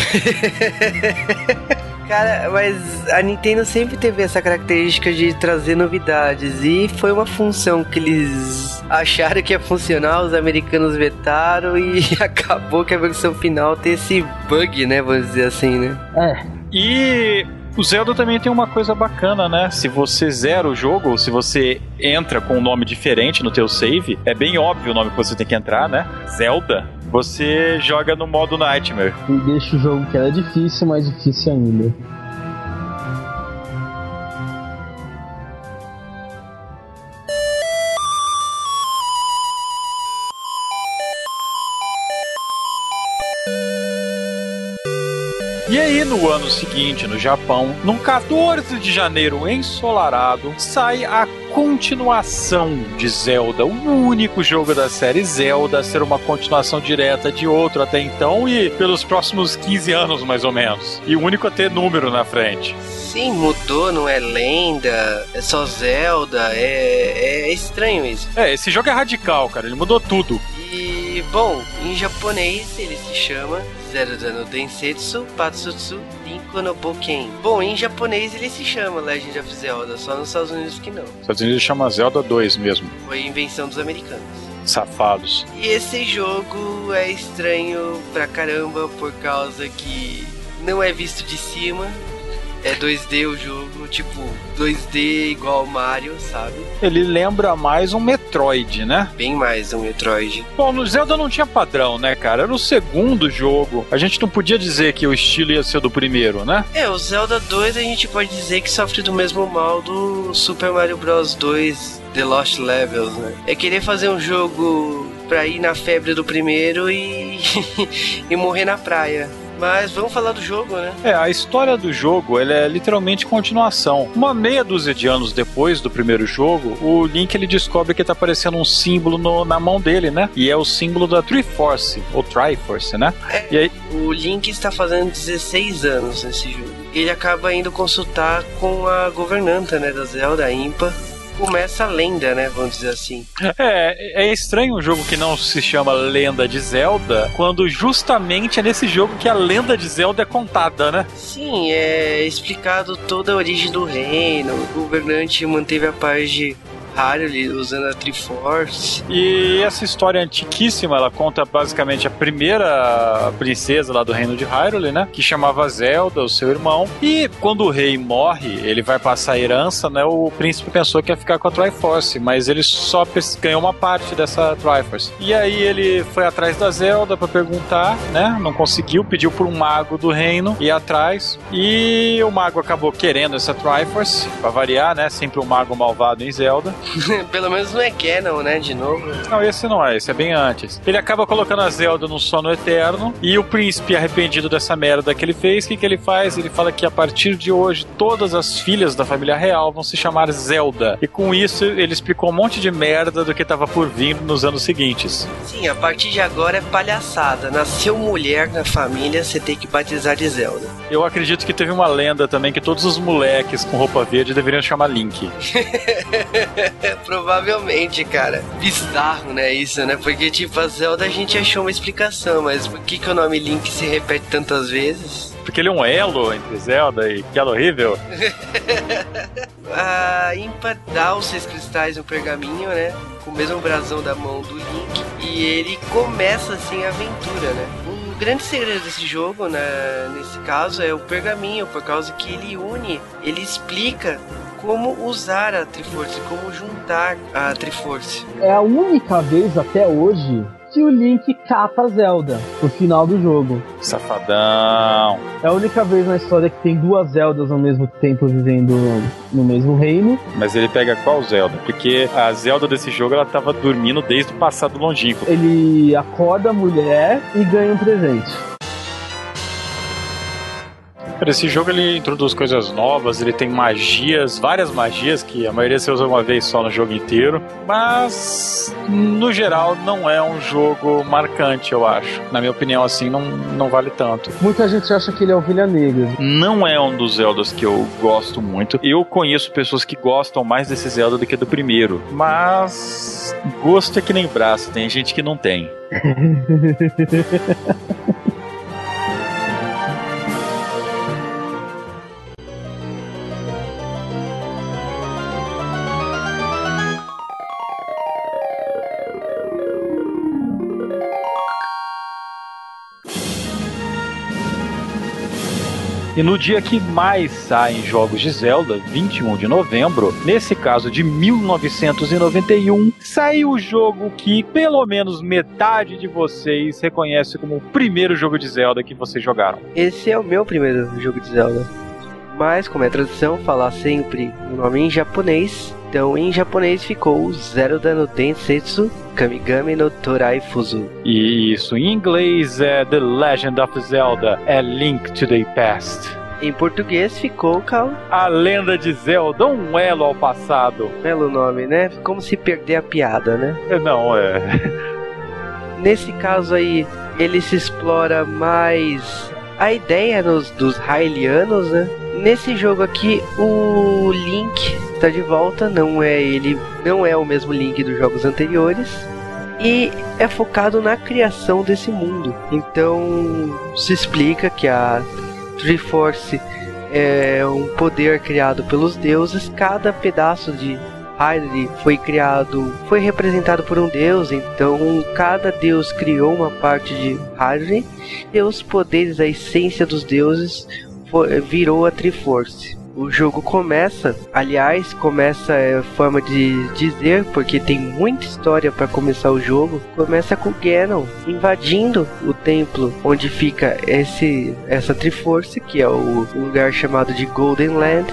Cara, mas a Nintendo sempre teve essa característica de trazer novidades e foi uma função que eles acharam que ia funcionar, os americanos vetaram e acabou que a versão final tem esse bug, né, vamos dizer assim, né? É. E o Zelda também tem uma coisa bacana, né? Se você zera o jogo, se você entra com um nome diferente no teu save, é bem óbvio o nome que você tem que entrar, né? Zelda. Você joga no modo Nightmare. E deixa o jogo que era difícil mais difícil ainda. No ano seguinte, no Japão, num 14 de janeiro ensolarado, sai a continuação de Zelda, o único jogo da série Zelda a ser uma continuação direta de outro até então e pelos próximos 15 anos mais ou menos. E o único a ter número na frente. Sim, mudou, não é lenda, é só Zelda, é, é estranho isso. É, esse jogo é radical, cara, ele mudou tudo. E, bom, em japonês ele se chama Zelda no Densetsu Patsutsu Linko no Boken. Bom, em japonês ele se chama Legend of Zelda, só nos Estados Unidos que não. Nos Estados Unidos chama Zelda 2 mesmo. Foi invenção dos americanos. Safados. E esse jogo é estranho pra caramba por causa que não é visto de cima, é 2D o jogo, tipo 2D igual Mario, sabe? Ele lembra mais um Metroid, né? Bem mais um Metroid. Bom, no Zelda não tinha padrão, né, cara? Era o segundo jogo. A gente não podia dizer que o estilo ia ser do primeiro, né? É, o Zelda 2 a gente pode dizer que sofre do mesmo mal do Super Mario Bros 2 The Lost Levels, né? É querer fazer um jogo pra ir na febre do primeiro e, e morrer na praia. Mas vamos falar do jogo, né? É, a história do jogo ela é literalmente continuação. Uma meia dúzia de anos depois do primeiro jogo, o Link ele descobre que tá aparecendo um símbolo no, na mão dele, né? E é o símbolo da Triforce, ou Triforce, né? É, e aí... O Link está fazendo 16 anos nesse jogo. Ele acaba indo consultar com a governanta, né, da Zelda, a Impa, começa a lenda, né? Vamos dizer assim. É, é estranho um jogo que não se chama Lenda de Zelda, quando justamente é nesse jogo que a lenda de Zelda é contada, né? Sim, é explicado toda a origem do reino. O governante manteve a paz de Hyrule usando a Triforce. E essa história antiquíssima, ela conta basicamente a primeira princesa lá do reino de Hyrule, né? Que chamava Zelda, o seu irmão. E quando o rei morre, ele vai passar a herança, né? O príncipe pensou que ia ficar com a Triforce, mas ele só ganhou uma parte dessa Triforce. E aí ele foi atrás da Zelda para perguntar, né? Não conseguiu, pediu por um mago do reino ir atrás. E o mago acabou querendo essa Triforce, pra variar, né? Sempre o um mago malvado em Zelda. Pelo menos não é Canon, né? De novo. Não, esse não é, esse é bem antes. Ele acaba colocando a Zelda no sono eterno e o príncipe, arrependido dessa merda que ele fez, o que, que ele faz? Ele fala que a partir de hoje todas as filhas da família real vão se chamar Zelda. E com isso ele explicou um monte de merda do que estava por vir nos anos seguintes. Sim, a partir de agora é palhaçada. Nasceu mulher na família, você tem que batizar de Zelda. Eu acredito que teve uma lenda também que todos os moleques com roupa verde deveriam chamar Link. Provavelmente, cara. Bizarro, né? Isso, né? Porque, tipo, a Zelda a gente achou uma explicação, mas por que, que o nome Link se repete tantas vezes? Porque ele é um elo entre Zelda e que elo horrível. a Impa dá os seis cristais no pergaminho, né? Com o mesmo brasão da mão do Link. E ele começa assim a aventura, né? O grande segredo desse jogo, né, nesse caso, é o pergaminho, por causa que ele une, ele explica como usar a Triforce, como juntar a Triforce. É a única vez até hoje que o Link cata Zelda no final do jogo. Safadão. É a única vez na história que tem duas Zeldas ao mesmo tempo vivendo no mesmo reino. Mas ele pega qual Zelda? Porque a Zelda desse jogo ela tava dormindo desde o passado longínquo. Ele acorda a mulher e ganha um presente. Cara, esse jogo ele introduz coisas novas, ele tem magias, várias magias que a maioria você usa uma vez só no jogo inteiro, mas no geral não é um jogo marcante, eu acho. Na minha opinião, assim, não, não vale tanto. Muita gente acha que ele é ovelha negra. Não é um dos Zeldas que eu gosto muito. Eu conheço pessoas que gostam mais desse Zelda do que do primeiro, mas gosto é que nem braço, tem gente que não tem. E no dia que mais saem jogos de Zelda, 21 de novembro, nesse caso de 1991, saiu o jogo que pelo menos metade de vocês reconhece como o primeiro jogo de Zelda que vocês jogaram. Esse é o meu primeiro jogo de Zelda. Mas, como é tradição, falar sempre o nome em japonês. Então, em japonês ficou Zelda no Densetsu Kamigami no Torai Fuzu. E isso em inglês é The Legend of Zelda, A Link to the Past. Em português ficou, Cal? A Lenda de Zelda, um elo ao passado. Belo nome, né? Como se perder a piada, né? Não, é. Nesse caso aí, ele se explora mais a ideia dos, dos Hylianos, né? Nesse jogo aqui, o Link está de volta, não é ele, não é o mesmo Link dos jogos anteriores. E é focado na criação desse mundo. Então se explica que a Triforce é um poder criado pelos deuses. Cada pedaço de Hyrule foi criado, foi representado por um deus, então cada deus criou uma parte de Hyrule e os poderes, a essência dos deuses virou a Triforce. O jogo começa, aliás, começa é forma de dizer, porque tem muita história para começar o jogo. Começa com Ganon invadindo o templo onde fica esse essa Triforce, que é o lugar chamado de Golden Land.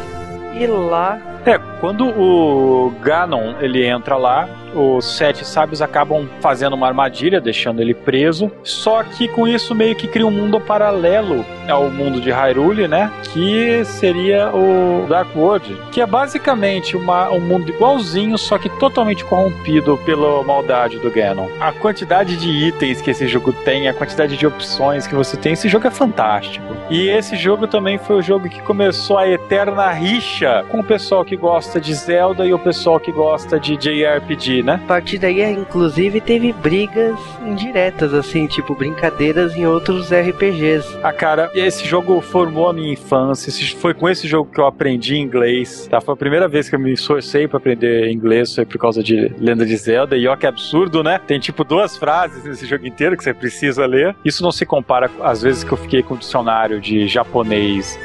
E lá é, quando o Ganon ele entra lá, os sete sábios acabam fazendo uma armadilha, deixando ele preso. Só que com isso meio que cria um mundo paralelo ao mundo de Hyrule, né? Que seria o Dark World, que é basicamente uma, um mundo igualzinho, só que totalmente corrompido pela maldade do Ganon. A quantidade de itens que esse jogo tem, a quantidade de opções que você tem, esse jogo é fantástico. E esse jogo também foi o jogo que começou a eterna rixa com o pessoal que gosta de Zelda e o pessoal que gosta de JRPG, né? A partir daí, inclusive, teve brigas indiretas, assim, tipo brincadeiras em outros RPGs. Ah, cara, esse jogo formou a minha infância. Foi com esse jogo que eu aprendi inglês. Tá? Foi a primeira vez que eu me esforcei para aprender inglês, foi por causa de Lenda de Zelda. E ó, que absurdo, né? Tem tipo duas frases nesse jogo inteiro que você precisa ler. Isso não se compara às vezes que eu fiquei com o dicionário de japonês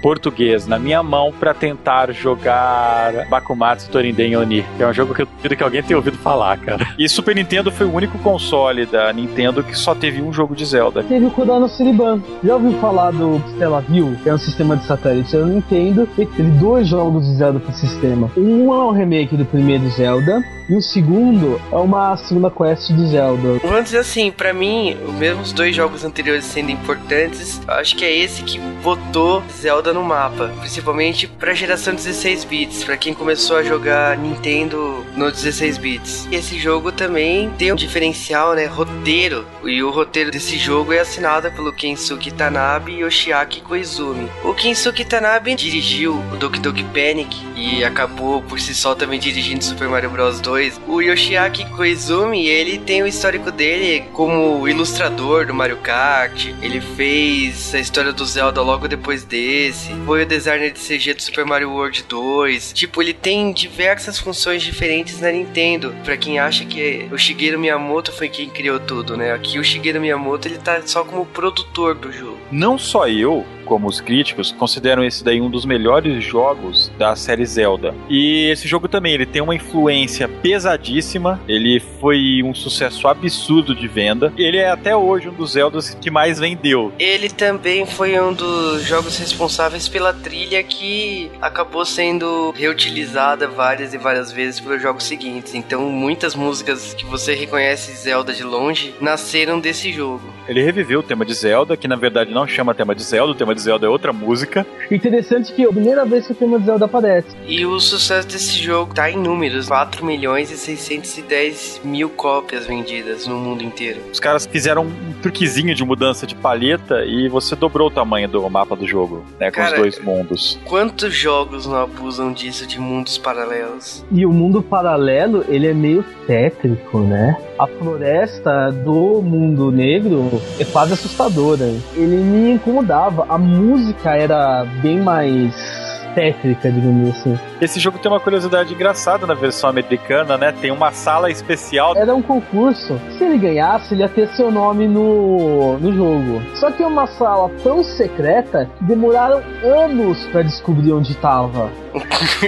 português na minha mão para tentar jogar Bakumatsu Torinden Oni, que é um jogo que eu duvido que alguém tenha ouvido falar, cara. E Super Nintendo foi o único console da Nintendo que só teve um jogo de Zelda. Teve o Kodano Siriban. Já ouviu falar do Stellaview, que é um sistema de satélite da Nintendo, e teve dois jogos de Zelda pro sistema. Um é um remake do primeiro Zelda, e o segundo é uma segunda quest de Zelda. Vamos dizer assim, para mim, mesmo os dois jogos anteriores sendo importantes, acho que é esse que botou Zelda no mapa, principalmente para geração 16 bits, para quem começou a jogar Nintendo no 16 bits. E esse jogo também tem um diferencial, né, roteiro. E o roteiro desse jogo é assinado pelo Kensuke Tanabe e Yoshiaki Koizumi. O Kensuke Tanabe dirigiu o Doki Doki Panic e acabou por si só também dirigindo Super Mario Bros 2. O Yoshiaki Koizumi, ele tem o histórico dele como ilustrador do Mario Kart. Ele fez a história do Zelda logo depois desse foi o designer de CG do Super Mario World 2. Tipo, ele tem diversas funções diferentes na Nintendo. Para quem acha que o Shigeru Miyamoto foi quem criou tudo, né? Aqui o Shigeru Miyamoto ele tá só como produtor do jogo. Não só eu, como os críticos, consideram esse daí um dos melhores jogos da série Zelda. E esse jogo também, ele tem uma influência pesadíssima, ele foi um sucesso absurdo de venda. Ele é até hoje um dos Zeldas que mais vendeu. Ele também foi um dos jogos responsáveis pela trilha que acabou sendo reutilizada várias e várias vezes pelos jogos seguintes. Então, muitas músicas que você reconhece Zelda de longe nasceram desse jogo. Ele reviveu o tema de Zelda, que na verdade não chama tema de Zelda, o tema de Zelda é outra música. Interessante que é a primeira vez que o tema de Zelda aparece. E o sucesso desse jogo tá em números: 4 milhões e 610 mil cópias vendidas no mundo inteiro. Os caras fizeram um truquezinho de mudança de palheta e você dobrou o tamanho do mapa do jogo, né? Cara, os dois mundos. Quantos jogos não abusam disso de mundos paralelos? E o mundo paralelo, ele é meio tétrico, né? A floresta do mundo negro é quase assustadora. Ele me incomodava. A música era bem mais tétrica, digamos assim. Esse jogo tem uma curiosidade engraçada na versão americana, né? Tem uma sala especial. Era um concurso. Se ele ganhasse, ele ia ter seu nome no, no jogo. Só que é uma sala tão secreta que demoraram anos para descobrir onde estava.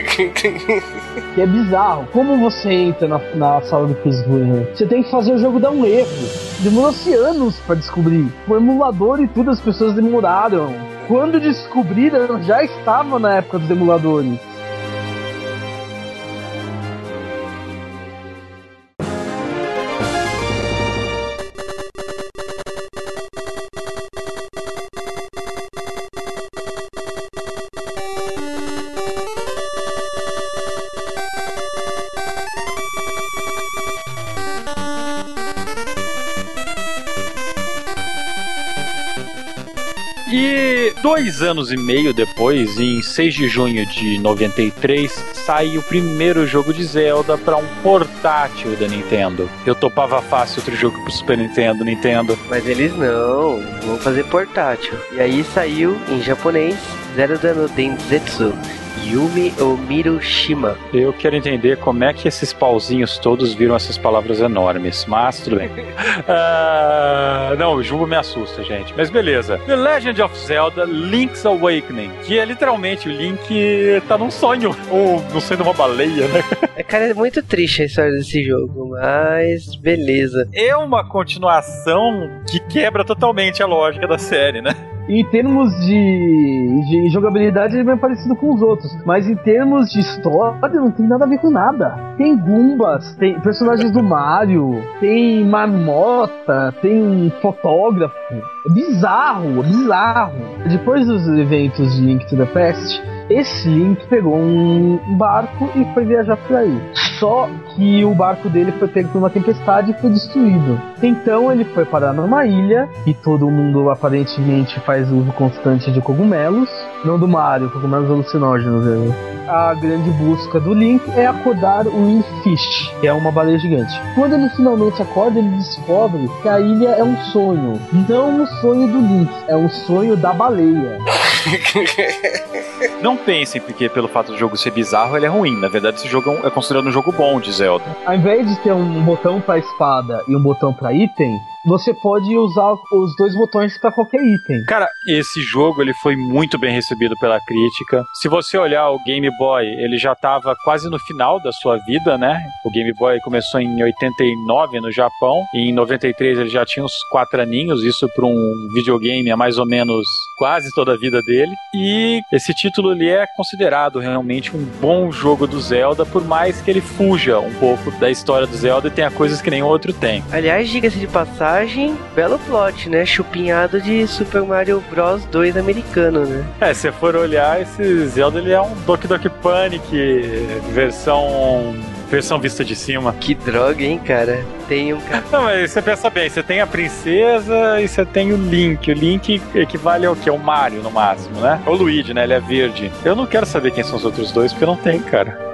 que é bizarro. Como você entra na, na sala do Chris Você tem que fazer o jogo dar um erro. Demorou-se anos para descobrir. O emulador e tudo, as pessoas demoraram quando descobriram, já estava na época dos emuladores. Dois anos e meio depois, em 6 de junho de 93, sai o primeiro jogo de Zelda para um portátil da Nintendo. Eu topava fácil outro jogo pro Super Nintendo, Nintendo. Mas eles não, vão fazer portátil. E aí saiu em japonês Zelda no Densetsu. Yumi Omirushima. Eu quero entender como é que esses pauzinhos todos viram essas palavras enormes, mas tudo bem. uh, não, o Jumbo me assusta, gente. Mas beleza. The Legend of Zelda Link's Awakening, que é literalmente o Link tá num sonho, ou não sendo uma baleia, né? É, cara, é muito triste a história desse jogo, mas beleza. É uma continuação que quebra totalmente a lógica da série, né? Em termos de, de jogabilidade, ele é bem parecido com os outros. Mas em termos de história, não tem nada a ver com nada. Tem Gumbas, tem personagens do Mario, tem marmota, tem fotógrafo. É bizarro, é bizarro. Depois dos eventos de Link to the Past, esse Link pegou um barco e foi viajar por aí. Só que o barco dele foi pego por uma tempestade e foi destruído. Então ele foi parar numa ilha e todo mundo aparentemente faz uso constante de cogumelos. Não do Mario, cogumelos alucinógenos. Né? A grande busca do Link é acordar o Windfish, que é uma baleia gigante. Quando ele finalmente acorda, ele descobre que a ilha é um sonho. Não um sonho do Link, é um sonho da baleia. Não pensem porque pelo fato do jogo ser bizarro, ele é ruim. Na verdade, esse jogo é, é considerado um jogo bom de Zelda. Ao invés de ter um botão para espada e um botão para item, você pode usar os dois botões para qualquer item. Cara, esse jogo ele foi muito bem recebido pela crítica. Se você olhar o Game Boy, ele já estava quase no final da sua vida, né? O Game Boy começou em 89 no Japão e em 93 ele já tinha uns quatro aninhos, isso para um videogame há mais ou menos quase toda a vida dele. E esse título ele é considerado realmente um bom jogo do Zelda, por mais que ele fuja um pouco da história do Zelda e tenha coisas que nenhum outro tem. Aliás, diga-se de passagem belo plot, né? Chupinhado de Super Mario Bros 2 americano, né? É, se for olhar, esse Zelda ele é um Doki Doki Panic versão versão vista de cima. Que droga, hein, cara? Tem um cara. Não, mas você pensa bem, você tem a princesa e você tem o Link. O Link equivale ao que? Ao Mario, no máximo, né? O Luigi, né? Ele é verde. Eu não quero saber quem são os outros dois, porque não tem, cara.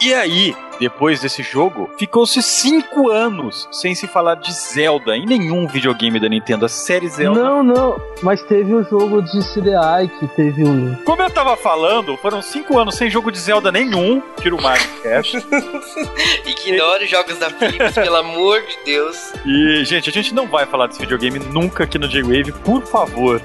E aí, depois desse jogo, ficou-se cinco anos sem se falar de Zelda em nenhum videogame da Nintendo. A série Zelda. Não, não. Mas teve o jogo de CDI que teve um. Como eu tava falando, foram cinco anos sem jogo de Zelda nenhum. Tira o Mario Cash. Ignore os jogos da Philips, pelo amor de Deus. E, gente, a gente não vai falar desse videogame nunca aqui no J-Wave, por favor.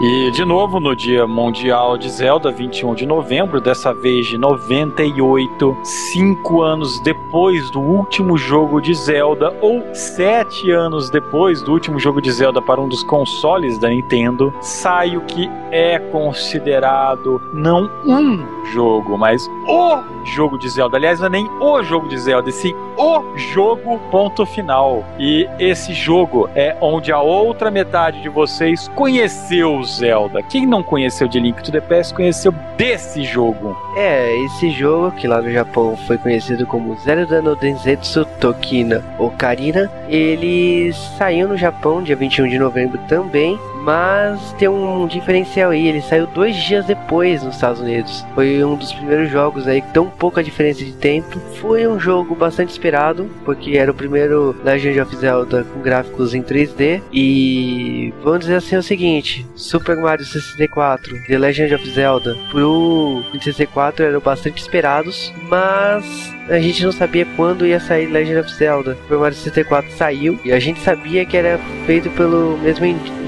De novo no Dia Mundial de Zelda, 21 de novembro, dessa vez de 98, cinco anos depois do último jogo de Zelda, ou sete anos depois do último jogo de Zelda para um dos consoles da Nintendo, sai o que é considerado não um jogo, mas o jogo de Zelda. Aliás, não é nem o jogo de Zelda, e sim o jogo, ponto final. E esse jogo é onde a outra metade de vocês conheceu Zelda. Quem não conheceu de Link to the Past conheceu desse jogo. É, esse jogo que lá no Japão foi conhecido como Zelda no Densetsu Tokina Ocarina, ele saiu no Japão dia 21 de novembro também mas tem um diferencial aí, ele saiu dois dias depois nos Estados Unidos. Foi um dos primeiros jogos aí tão pouca diferença de tempo. Foi um jogo bastante esperado, porque era o primeiro Legend of Zelda com gráficos em 3D. E vamos dizer assim o seguinte: Super Mario 64, The Legend of Zelda, pro 64 eram bastante esperados, mas a gente não sabia quando ia sair Legend of Zelda. Super Mario 64 saiu e a gente sabia que era feito pelo mesmo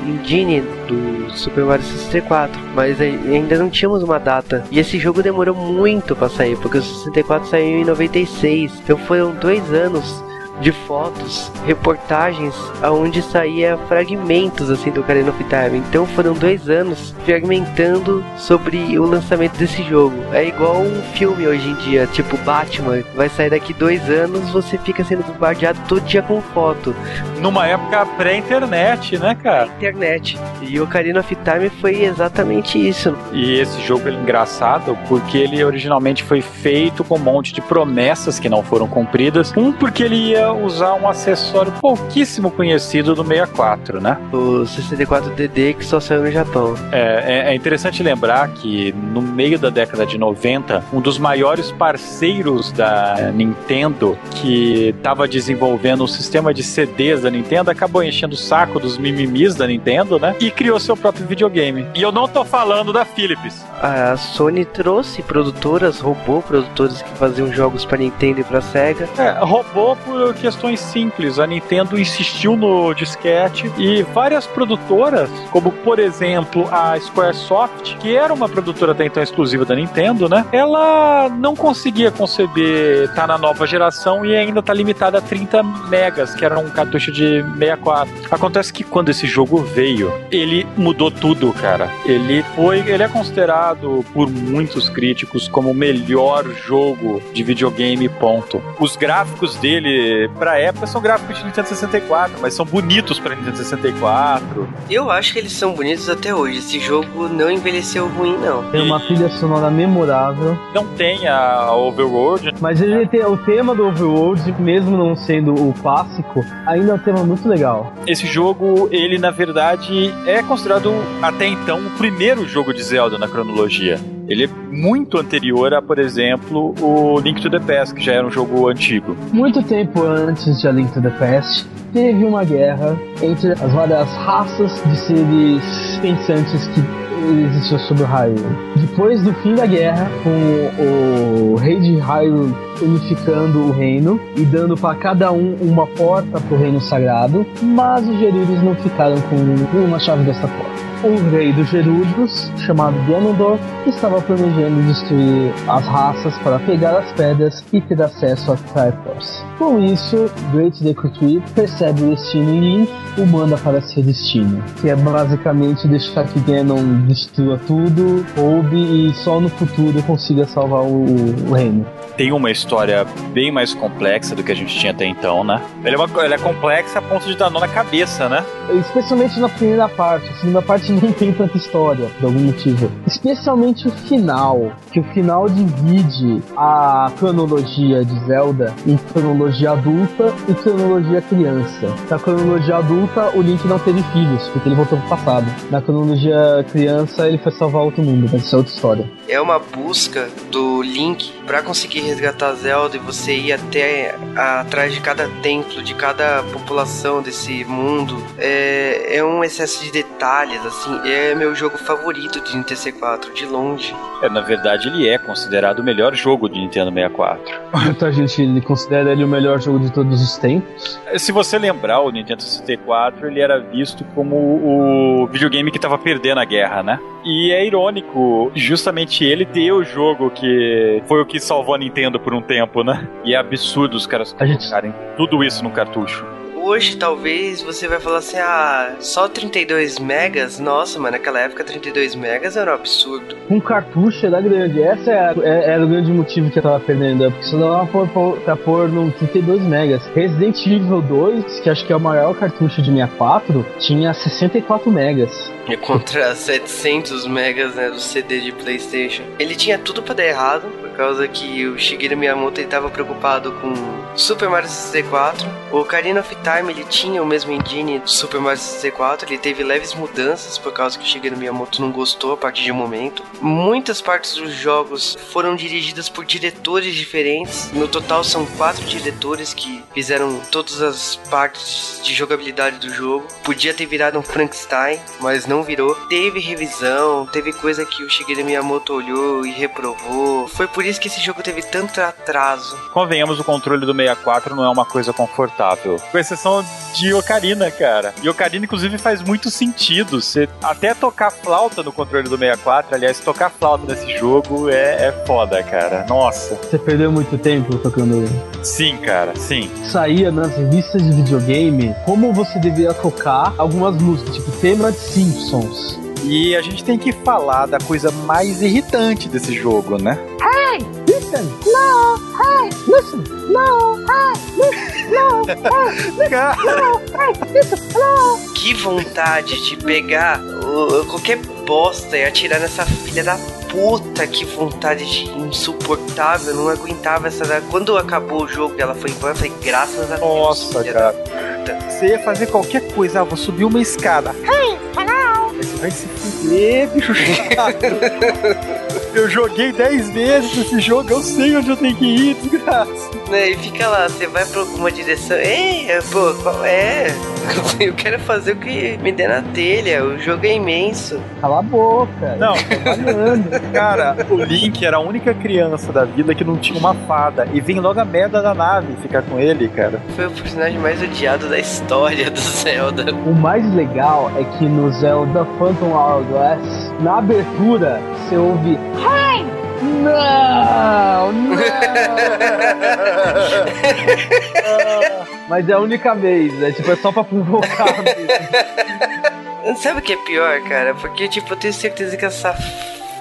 engine do Super Mario 64, mas ainda não tínhamos uma data. E esse jogo demorou muito para sair, porque o 64 saiu em 96, então foram dois anos de fotos, reportagens, aonde saía fragmentos assim do Ocarina of Time. Então foram dois anos fragmentando sobre o lançamento desse jogo. É igual um filme hoje em dia, tipo Batman, vai sair daqui dois anos, você fica sendo bombardeado todo dia com foto. Numa época pré-internet, né, cara? Internet. E o Ocarina of Time foi exatamente isso. E esse jogo é engraçado porque ele originalmente foi feito com um monte de promessas que não foram cumpridas. Um, porque ele ia usar um acessório pouquíssimo conhecido do 64, né? O 64DD que só saiu no Japão. É, é, é interessante lembrar que no meio da década de 90, um dos maiores parceiros da Nintendo que estava desenvolvendo um sistema de CDs da Nintendo acabou enchendo o saco dos mimimis da Nintendo, né? E criou seu próprio videogame. E eu não tô falando da Philips. A Sony trouxe produtoras, roubou produtores que faziam jogos para Nintendo e para Sega. É, roubou por questões simples. A Nintendo insistiu no disquete e várias produtoras, como por exemplo a Squaresoft, que era uma produtora até então exclusiva da Nintendo, né? Ela não conseguia conceber estar tá na nova geração e ainda tá limitada a 30 megas, que era um cartucho de 64. Acontece que quando esse jogo veio, ele mudou tudo, cara. Ele foi, ele é considerado por muitos críticos como o melhor jogo de videogame, ponto. Os gráficos dele, pra época, são gráficos de Nintendo 64, mas são bonitos pra Nintendo 64. Eu acho que eles são bonitos até hoje. Esse jogo não envelheceu ruim, não. Tem uma trilha sonora memorável. Não tem a Overworld. Mas ele tem o tema do Overworld, mesmo não sendo o clássico, ainda é um tema muito legal. Esse jogo, ele na verdade é considerado até então o primeiro jogo de Zelda na cronologia. Ele é muito anterior a, por exemplo, o Link to the Past, que já era um jogo antigo. Muito tempo antes de A Link to the Past, teve uma guerra entre as várias raças de seres pensantes que existiam sobre o Hyrule. Depois do fim da guerra, com o rei de Hyrule unificando o reino e dando para cada um uma porta para o reino sagrado, mas os Gerudos não ficaram com uma chave dessa porta o rei dos Gerúdios, chamado Ganondorf, estava planejando destruir as raças para pegar as pedras e ter acesso a Triforce. Com isso, Great Decree percebe o destino em Link o manda para seu destino, que é basicamente deixar que Ganon destrua tudo, roube e só no futuro consiga salvar o, o reino tem uma história bem mais complexa do que a gente tinha até então, né? Ela é, uma, ela é complexa a ponto de dar nó na cabeça, né? Especialmente na primeira parte. A segunda parte não tem tanta história, por algum motivo. Especialmente o final, que o final divide a cronologia de Zelda em cronologia adulta e cronologia criança. Na cronologia adulta, o Link não teve filhos, porque ele voltou pro passado. Na cronologia criança, ele foi salvar outro mundo, mas isso é outra história. É uma busca do Link para conseguir resgatar Zelda e você ir até atrás de cada templo, de cada população desse mundo, é, é um excesso de detalhes, assim. É meu jogo favorito de Nintendo 64, de longe. É, na verdade, ele é considerado o melhor jogo de Nintendo 64. Muita gente considera ele o melhor jogo de todos os tempos. Se você lembrar, o Nintendo 64 ele era visto como o videogame que estava perdendo a guerra, né? E é irônico, justamente ele ter o jogo que foi o que salvou a Nintendo por um tempo, né? E é absurdo os caras colocarem gente... tudo isso no cartucho hoje talvez você vai falar assim, ah, só 32 megas? Nossa, mas naquela época 32 megas era um absurdo. Um cartucho era grande, essa era, é, era o grande motivo que eu tava perdendo, porque senão dava pra, pra, pra pôr num 32 megas. Resident Evil 2, que acho que é o maior cartucho de 64, tinha 64 megas. E contra 700 megas né, do CD de Playstation. Ele tinha tudo para dar errado, por causa que o Shigeru Miyamoto estava preocupado com Super Mario 64. O Ocarina of Time ele tinha o mesmo engine do Super Mario 64, ele teve leves mudanças por causa que o Shigeru Miyamoto não gostou a partir de um momento. Muitas partes dos jogos foram dirigidas por diretores diferentes. No total são quatro diretores que fizeram todas as partes de jogabilidade do jogo. Podia ter virado um Frankenstein, mas não virou. Teve revisão, teve coisa que o Shigeru Miyamoto olhou e reprovou. Foi por isso que esse jogo teve tanto atraso. Convenhamos, o controle do 64 não é uma coisa confortável. Com exceção versão de Ocarina, cara. E Ocarina, inclusive, faz muito sentido. Você até tocar flauta no controle do 64, aliás, tocar flauta nesse jogo é, é foda, cara. Nossa. Você perdeu muito tempo tocando. Sim, cara, sim. Saía nas revistas de videogame como você deveria tocar algumas músicas, tipo tema de Simpsons. E a gente tem que falar da coisa mais irritante desse jogo, né? Hey, listen, no, hey, listen, no, hey, listen, Que vontade de pegar uh, qualquer bosta e atirar nessa filha da puta. Que vontade de insuportável. Não aguentava essa. Quando acabou o jogo e ela foi embora, eu falei, graças a Deus. Nossa, cara. você ia fazer qualquer coisa, ah, vou subir uma escada. Hey, hello! Você vai se fuder, bicho. Eu joguei 10 vezes esse jogo, eu sei onde eu tenho que ir, desgraça. Né, e fica lá, você vai pra alguma direção. Ei, é, pô, qual é? Eu quero fazer o que me der na telha. O jogo é imenso. Cala a boca. Não, Trabalhando. cara, o Link era a única criança da vida que não tinha uma fada. E vem logo a merda da nave ficar com ele, cara. Foi o personagem mais odiado da história do Zelda. O mais legal é que no Zelda Phantom Hourglass, na abertura, você ouve Hey! Não! Não! Ah, Mas é a única vez, é tipo, é só pra provocar mesmo. Sabe o que é pior, cara? Porque, tipo, eu tenho certeza que essa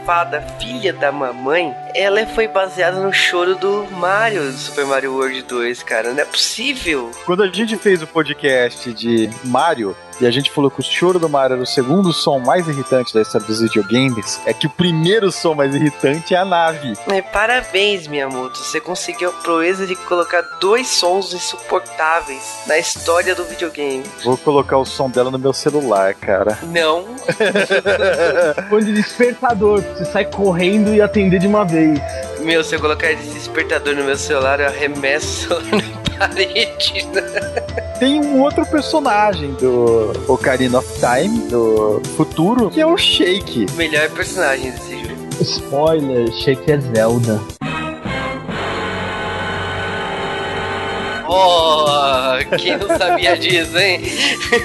fada, filha da mamãe, ela foi baseada no choro do Mario, do Super Mario World 2, cara. Não é possível. Quando a gente fez o podcast de Mario, e a gente falou que o choro do Mario era o segundo som mais irritante da história dos videogames, é que o primeiro som mais irritante é a nave. É, parabéns, Miyamoto. Você conseguiu a proeza de colocar dois sons insuportáveis na história do videogame. Vou colocar o som dela no meu celular, cara. Não. Foi de despertador, você sair correndo e atender de uma vez. Meu, se eu colocar esse despertador no meu celular, eu arremesso na parede. Tem um outro personagem do Ocarina of Time, do futuro, que é o Shake. O melhor personagem desse jogo. Spoiler, Shake é Zelda. Oh, quem não sabia disso, hein?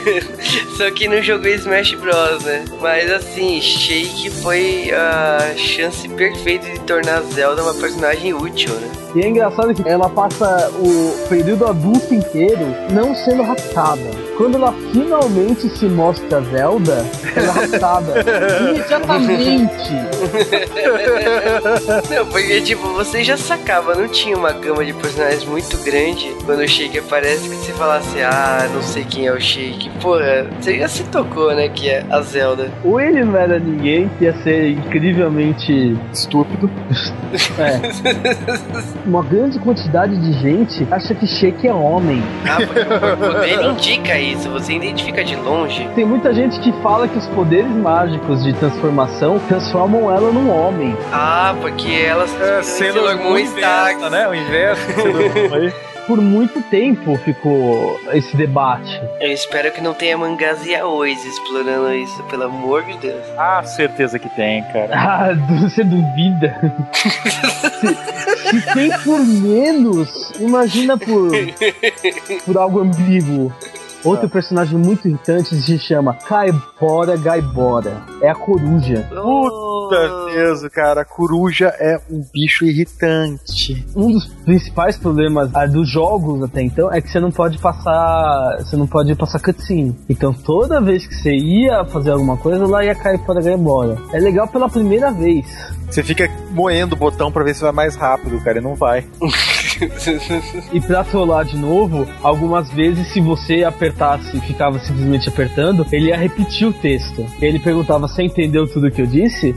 Só que não jogou Smash Bros, né? Mas assim, Shake foi a chance perfeita de tornar Zelda uma personagem útil, né? E é engraçado que ela passa o período adulto inteiro não sendo raptada. Quando ela finalmente se mostra Zelda, ela é raptada. Imediatamente. Não, porque tipo, você já sacava, não tinha uma gama de personagens muito grande quando o Shake aparece que você falasse, ah, não sei quem é o Shake. Porra, você já se tocou, né, que é a Zelda. Ou ele não era ninguém que ia ser incrivelmente. Estúpido. É. Uma grande quantidade de gente acha que Shake é homem. Ah, porque o dele indica isso, você identifica de longe. Tem muita gente que fala que os poderes mágicos de transformação transformam ela num homem. Ah, porque elas É, Sailor Moon está né? O inverso. Por muito tempo ficou esse debate. Eu espero que não tenha mangás yaois explorando isso, pelo amor de Deus. Ah, certeza que tem, cara. Ah, você duvida? se, se tem por menos, imagina por, por algo ambíguo. Outro personagem muito irritante se chama Caibora Gaibora. É a coruja. Puta Deus, cara. A coruja é um bicho irritante. Um dos principais problemas ah, dos jogos até então é que você não pode passar. Você não pode passar cutscene. Então toda vez que você ia fazer alguma coisa, lá ia cair para Gaibora. É legal pela primeira vez. Você fica moendo o botão pra ver se vai mais rápido, cara, e não vai. E pra trollar de novo, algumas vezes se você apertasse e ficava simplesmente apertando, ele ia repetir o texto. Ele perguntava, você entendeu tudo que eu disse?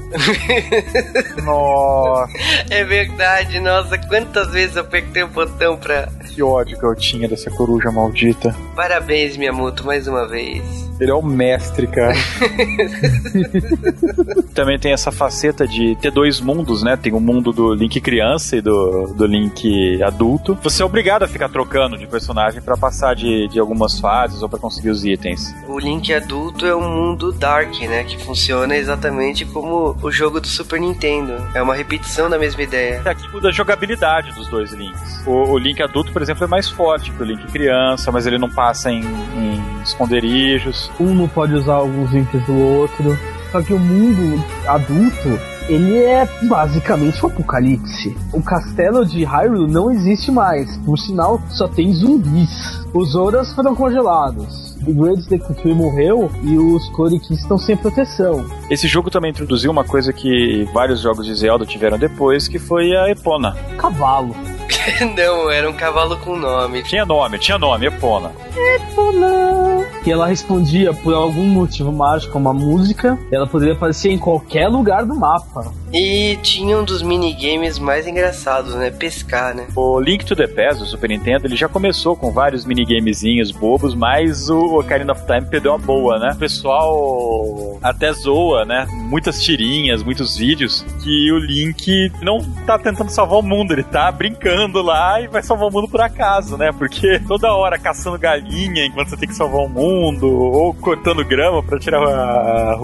Nossa, É verdade, nossa, quantas vezes eu apertei o botão pra. que ódio que eu tinha dessa coruja maldita. Parabéns, Miyamoto, mais uma vez. Ele é o mestre, cara. Também tem essa faceta de ter dois mundos, né? Tem o mundo do Link criança e do, do Link adulto, você é obrigado a ficar trocando de personagem para passar de, de algumas fases ou para conseguir os itens. O Link adulto é um mundo dark, né? Que funciona exatamente como o jogo do Super Nintendo. É uma repetição da mesma ideia. Aqui muda a jogabilidade dos dois Links. O, o Link adulto, por exemplo, é mais forte que o Link criança, mas ele não passa em, em esconderijos. Um não pode usar alguns itens do outro. Só que o mundo adulto ele é basicamente um apocalipse. O castelo de Hyrule não existe mais. Por sinal, só tem zumbis. Os Zoras foram congelados. O Great Decree morreu e os Korikis estão sem proteção. Esse jogo também introduziu uma coisa que vários jogos de Zelda tiveram depois, que foi a Epona. Cavalo. não, era um cavalo com nome. Tinha nome, tinha nome, Epona. Epona. Que ela respondia por algum motivo mágico uma música, ela poderia aparecer em qualquer lugar do mapa. E tinha um dos minigames mais engraçados, né? Pescar, né? O Link to the Past do Super Nintendo, ele já começou com vários minigamezinhos bobos, mas o Ocarina of Time perdeu a boa, né? O pessoal até zoa, né? Muitas tirinhas, muitos vídeos, que o Link não tá tentando salvar o mundo, ele tá brincando lá e vai salvar o mundo por acaso, né? Porque toda hora caçando galinha enquanto você tem que salvar o mundo, ou cortando grama para tirar a.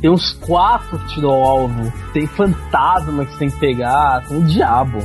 Tem uns quatro tiro-alvo tem fantasma que você tem que pegar, tem um diabo.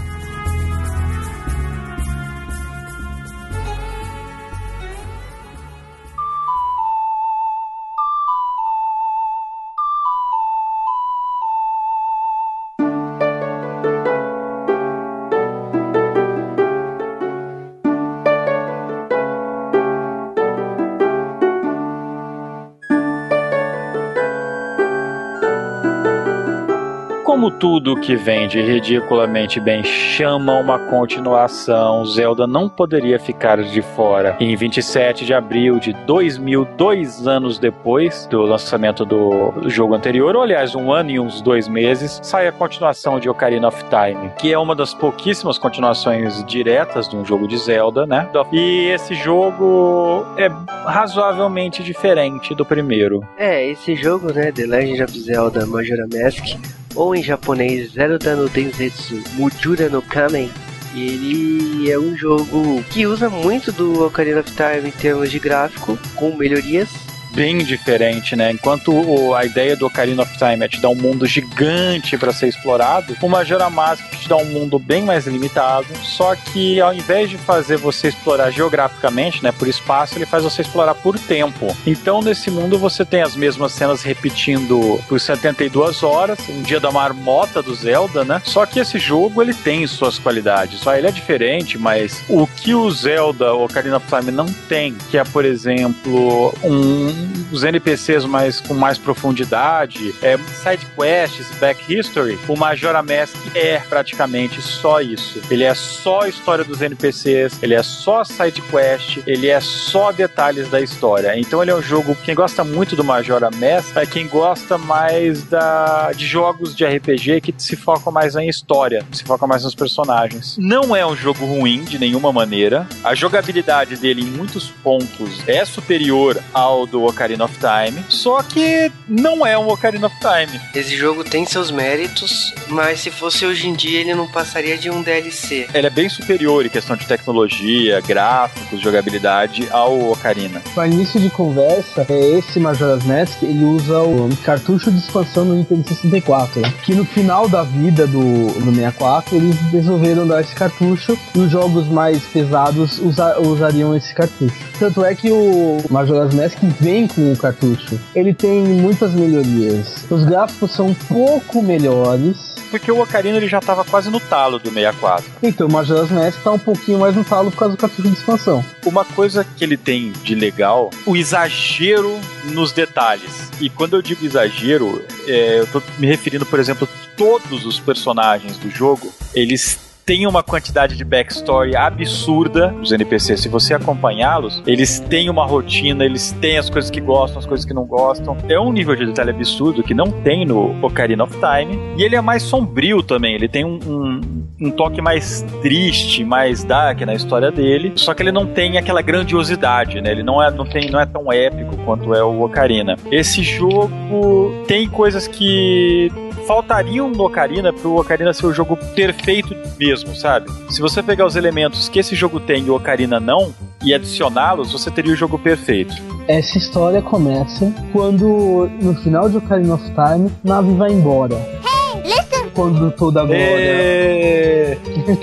Como tudo que vende ridiculamente bem chama uma continuação, Zelda não poderia ficar de fora. Em 27 de abril de 2000, dois anos depois do lançamento do jogo anterior, ou aliás, um ano e uns dois meses, sai a continuação de Ocarina of Time, que é uma das pouquíssimas continuações diretas de um jogo de Zelda, né? E esse jogo é razoavelmente diferente do primeiro. É, esse jogo, né, The Legend of Zelda Majora Mask, ou em japonês Zelda no Densetsu Mujura no Kamen, ele é um jogo que usa muito do Ocarina of Time em termos de gráfico, com melhorias bem diferente, né? Enquanto o, a ideia do Ocarina of Time é te dar um mundo gigante para ser explorado, o Majora Mask te dá um mundo bem mais limitado, só que ao invés de fazer você explorar geograficamente, né, por espaço, ele faz você explorar por tempo. Então, nesse mundo você tem as mesmas cenas repetindo por 72 horas, um dia da marmota do Zelda, né? Só que esse jogo ele tem suas qualidades. Só ele é diferente, mas o que o Zelda Ocarina of Time não tem, que é, por exemplo, um os NPCs mais, com mais profundidade, é, side quests, back history, o Majora Mask é praticamente só isso. Ele é só a história dos NPCs, ele é só side quest, ele é só detalhes da história. Então ele é um jogo, quem gosta muito do Majora Mask é quem gosta mais da, de jogos de RPG que se focam mais em história, se focam mais nos personagens. Não é um jogo ruim de nenhuma maneira. A jogabilidade dele em muitos pontos é superior ao do Ocarina of Time, só que não é um Ocarina of Time. Esse jogo tem seus méritos, mas se fosse hoje em dia ele não passaria de um DLC. Ele é bem superior em questão de tecnologia, gráficos, jogabilidade ao Ocarina. Para início de conversa, é esse Majora's Mask ele usa o cartucho de expansão no Nintendo 64, que no final da vida do, do 64 eles resolveram dar esse cartucho e os jogos mais pesados usa, usariam esse cartucho. Tanto é que o Majora's Mask vem com o cartucho. Ele tem muitas melhorias. Os gráficos são um pouco melhores. Porque o Ocarina ele já estava quase no talo do 64. Então, o Majora's Mask está um pouquinho mais no talo por causa do cartucho de expansão. Uma coisa que ele tem de legal, o exagero nos detalhes. E quando eu digo exagero, é, eu estou me referindo, por exemplo, todos os personagens do jogo, eles tem uma quantidade de backstory absurda dos NPCs. Se você acompanhá-los, eles têm uma rotina, eles têm as coisas que gostam, as coisas que não gostam. É um nível de detalhe absurdo que não tem no Ocarina of Time. E ele é mais sombrio também. Ele tem um, um, um toque mais triste, mais dark na história dele. Só que ele não tem aquela grandiosidade, né? Ele não é, não tem, não é tão épico quanto é o Ocarina. Esse jogo tem coisas que faltariam no Ocarina pro Ocarina ser o jogo perfeito mesmo, sabe? Se você pegar os elementos que esse jogo tem e o Ocarina não, e adicioná-los, você teria o jogo perfeito. Essa história começa quando, no final de Ocarina of Time, Navi vai embora. Hey, listen! Quando toda a glória.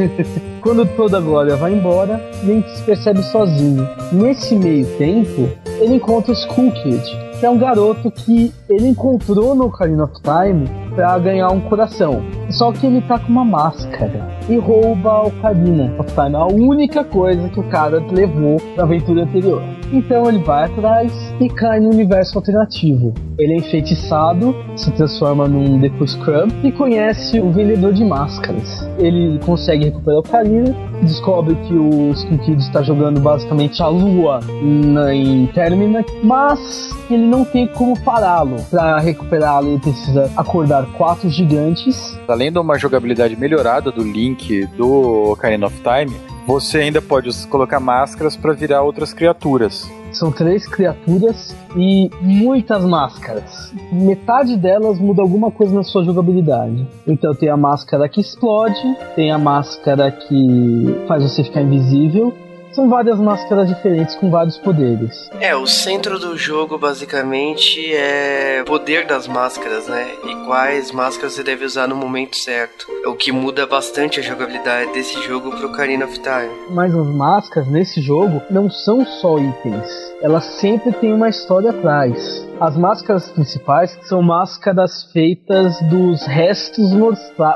quando toda a glória vai embora, Link se percebe sozinho. Nesse meio tempo, ele encontra o Skull Kid, que é um garoto que ele encontrou no Ocarina of Time para ganhar um coração. Só que ele tá com uma máscara e rouba a Ocarina of Time, a única coisa que o cara levou na aventura anterior. Então ele vai atrás e cai no universo alternativo. Ele é enfeitiçado, se transforma num Deku Scrum e conhece o vendedor de máscaras. Ele consegue recuperar o Ocarina, descobre que o Skull está jogando basicamente a lua na, em Termina, mas ele não tem como pará-lo. Para recuperá-lo, ele precisa acordar quatro gigantes. Além de uma jogabilidade melhorada do Link do Ocarina of Time, você ainda pode colocar máscaras para virar outras criaturas. São três criaturas e muitas máscaras. Metade delas muda alguma coisa na sua jogabilidade. Então tem a máscara que explode, tem a máscara que faz você ficar invisível são várias máscaras diferentes com vários poderes. É, o centro do jogo basicamente é o poder das máscaras, né? E quais máscaras você deve usar no momento certo. É o que muda bastante a jogabilidade desse jogo pro Ocarina of Time. Mas as máscaras nesse jogo não são só itens. Elas sempre têm uma história atrás. As máscaras principais são máscaras feitas dos restos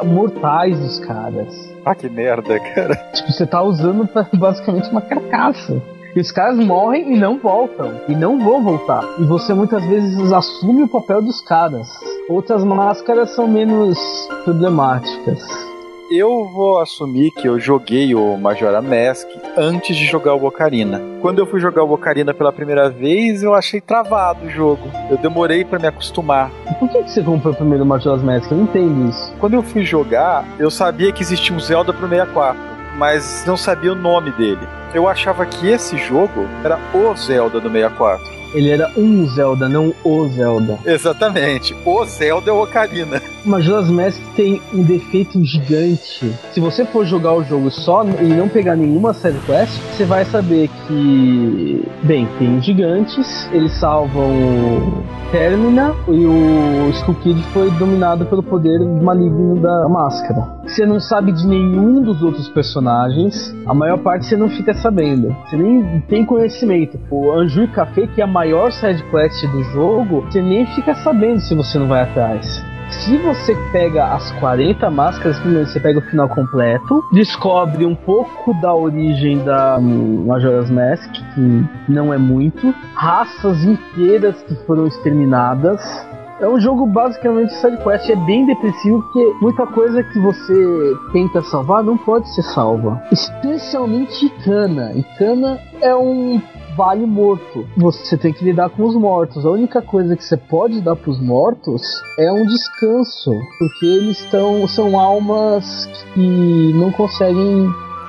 mortais dos caras. Ah, que merda, cara. Tipo, você tá usando pra, basicamente uma carcaça. E os caras morrem e não voltam. E não vão voltar. E você muitas vezes assume o papel dos caras. Outras máscaras são menos problemáticas eu vou assumir que eu joguei o Majora Mask antes de jogar o Ocarina. Quando eu fui jogar o Ocarina pela primeira vez, eu achei travado o jogo. Eu demorei para me acostumar. Por que, que você comprou primeiro o Majora Mask? Eu não entendo isso. Quando eu fui jogar, eu sabia que existia um Zelda pro 64, mas não sabia o nome dele. Eu achava que esse jogo era o Zelda do 64. Ele era um Zelda, não o Zelda. Exatamente. O Zelda é o Ocarina. Majora's Mask tem um defeito gigante. Se você for jogar o jogo só e não pegar nenhuma side quest, você vai saber que, bem, tem gigantes, eles salvam Termina e o Skull Kid foi dominado pelo poder maligno da máscara. Você não sabe de nenhum dos outros personagens, a maior parte você não fica sabendo. Você nem tem conhecimento. O Anju Café, que é a maior side quest do jogo, você nem fica sabendo se você não vai atrás. Se você pega as 40 máscaras, primeiro você pega o final completo, descobre um pouco da origem da Majora's Mask, que não é muito, raças inteiras que foram exterminadas, é um jogo basicamente sidequest, é bem depressivo porque muita coisa que você tenta salvar não pode ser salva. Especialmente Ikana. Ikana é um vale morto. Você tem que lidar com os mortos. A única coisa que você pode dar para os mortos é um descanso, porque eles estão são almas que não conseguem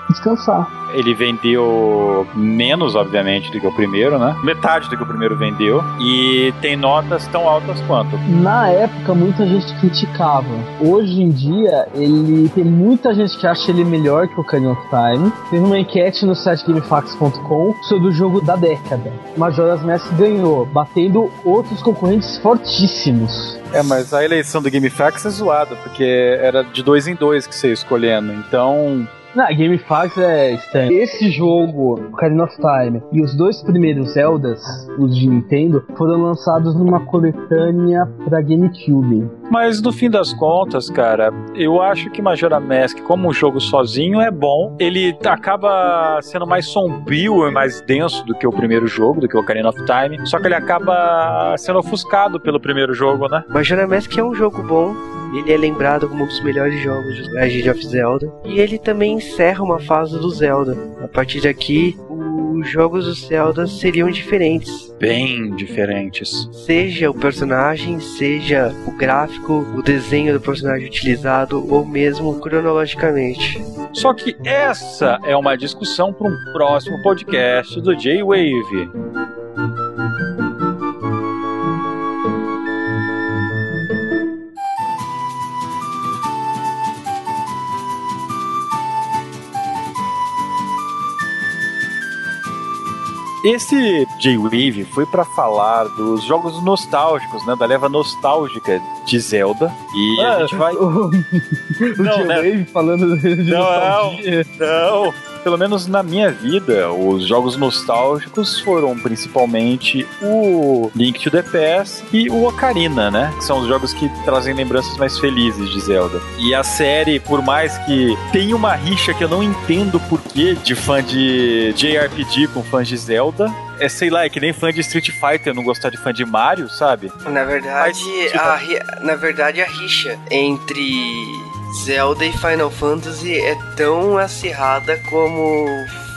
descansar. Ele vendeu menos, obviamente, do que o primeiro, né? Metade do que o primeiro vendeu. E tem notas tão altas quanto. Na época, muita gente criticava. Hoje em dia, ele tem muita gente que acha ele melhor que o Canyon of Time. Teve uma enquete no site GameFAQs.com sobre o jogo da década. Majora's Mask ganhou, batendo outros concorrentes fortíssimos. É, mas a eleição do GameFAQs é zoada, porque era de dois em dois que você ia escolhendo. Então, na GameFAQs é estranho. Esse jogo, Ocarina of Time, e os dois primeiros Zeldas, os de Nintendo, foram lançados numa coletânea pra GameCube. Mas no fim das contas, cara, eu acho que Majora Mask, como um jogo sozinho, é bom. Ele acaba sendo mais sombrio e mais denso do que o primeiro jogo, do que o Ocarina of Time. Só que ele acaba sendo ofuscado pelo primeiro jogo, né? Majora Mask é um jogo bom, ele é lembrado como um dos melhores jogos de Legend of Zelda. E ele também encerra uma fase do Zelda. A partir daqui, os jogos do Zelda seriam diferentes. Bem diferentes. Seja o personagem, seja o gráfico, o desenho do personagem utilizado, ou mesmo cronologicamente. Só que essa é uma discussão para um próximo podcast do J-Wave. Esse J-Wave foi para falar dos jogos nostálgicos, né? Da leva nostálgica de Zelda. E a Ah, gente vai. O, o Não, J-Wave né? falando de Não, nostalgia. Não, pelo menos na minha vida, os jogos nostálgicos foram principalmente o Link to the Past e o Ocarina, né? Que são os jogos que trazem lembranças mais felizes de Zelda. E a série, por mais que tenha uma rixa que eu não entendo porquê de fã de JRPG com fãs de Zelda, é sei lá, é que nem fã de Street Fighter não gostar de fã de Mario, sabe? Na verdade, Mas, tipo- a, na verdade, a rixa entre Zelda e Final Fantasy é tão acirrada como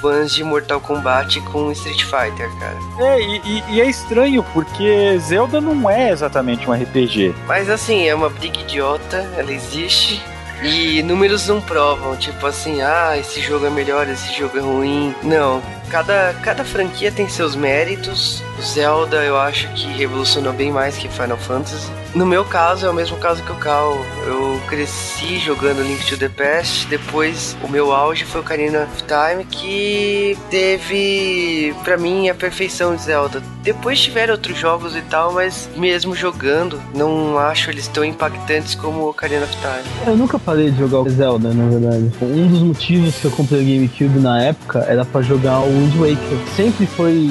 fãs de Mortal Kombat com Street Fighter, cara. É, e, e- é estranho porque Zelda não é exatamente um RPG. Mas assim, é uma briga idiota, ela existe. E números não provam, tipo assim, ah, esse jogo é melhor, esse jogo é ruim. Não. Cada, cada franquia tem seus méritos. Zelda eu acho que revolucionou bem mais que Final Fantasy. No meu caso, é o mesmo caso que o Cal. Eu cresci jogando Link to the Past. Depois, o meu auge foi o Ocarina of Time, que teve, pra mim, a perfeição de Zelda. Depois tiveram outros jogos e tal, mas mesmo jogando, não acho eles tão impactantes como o Ocarina of Time. Eu nunca parei de jogar Zelda, na verdade. Um dos motivos que eu comprei o GameCube na época era pra jogar o Wind Waker. Sempre foi,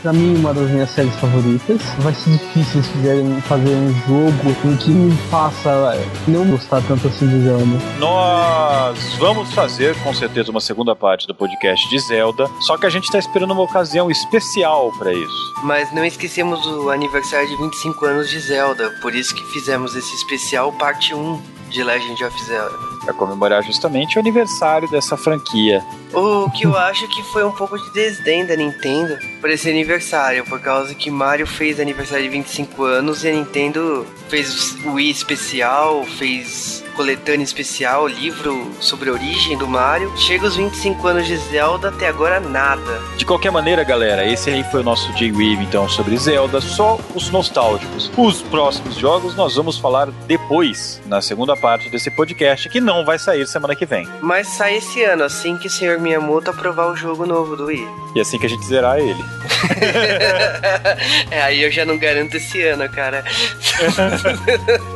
pra mim, uma das minhas séries favoritas. Vai ser difícil se fizerem fazer um jogo em que me faça não gostar tanto assim de Zelda. Nós vamos fazer com certeza uma segunda parte do podcast de Zelda, só que a gente tá esperando uma ocasião especial pra isso. Mas não esquecemos o aniversário de 25 anos de Zelda, por isso que fizemos esse especial parte 1 de Legend of Zelda. Pra comemorar justamente o aniversário dessa franquia. O que eu acho que foi um pouco de desdém da Nintendo por esse aniversário, por causa que Mario fez aniversário de 25 anos e a Nintendo fez o Wii especial, fez coletânea especial, livro sobre a origem do Mario. Chega os 25 anos de Zelda, até agora nada. De qualquer maneira, galera, esse aí foi o nosso J-Wave então sobre Zelda, só os nostálgicos. Os próximos jogos nós vamos falar depois, na segunda parte desse podcast, que não vai sair semana que vem. Mas sai esse ano, assim que o Sr. Miyamoto aprovar o jogo novo do Wii. E assim que a gente zerar ele. é, aí eu já não garanto esse ano, cara.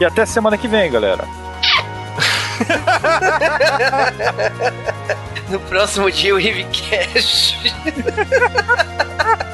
E até semana que vem, galera. No próximo dia o Rivecast.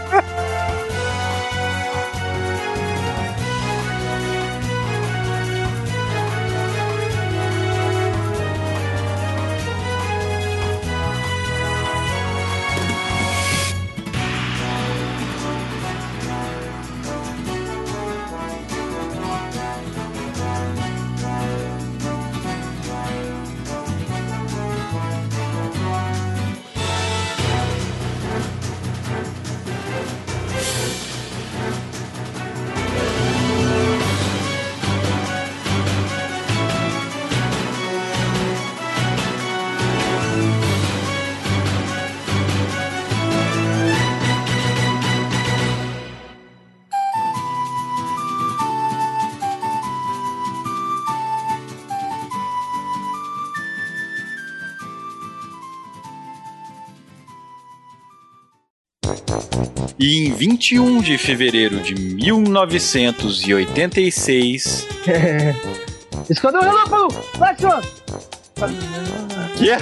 E em 21 de fevereiro de 1986. Escondeu o relâmpago! Flashman! Que?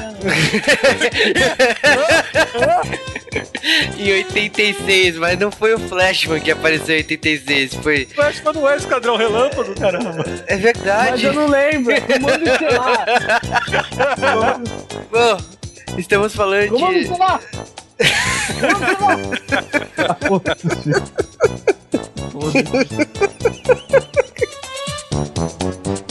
em 86, mas não foi o Flashman que apareceu em 86, foi. Flash não é Esquadrão Relâmpago, caramba. É Mas verdade. eu não lembro. Comando estelar. Bom, estamos falando Comando de. Comando estelar. Não, Foda-se.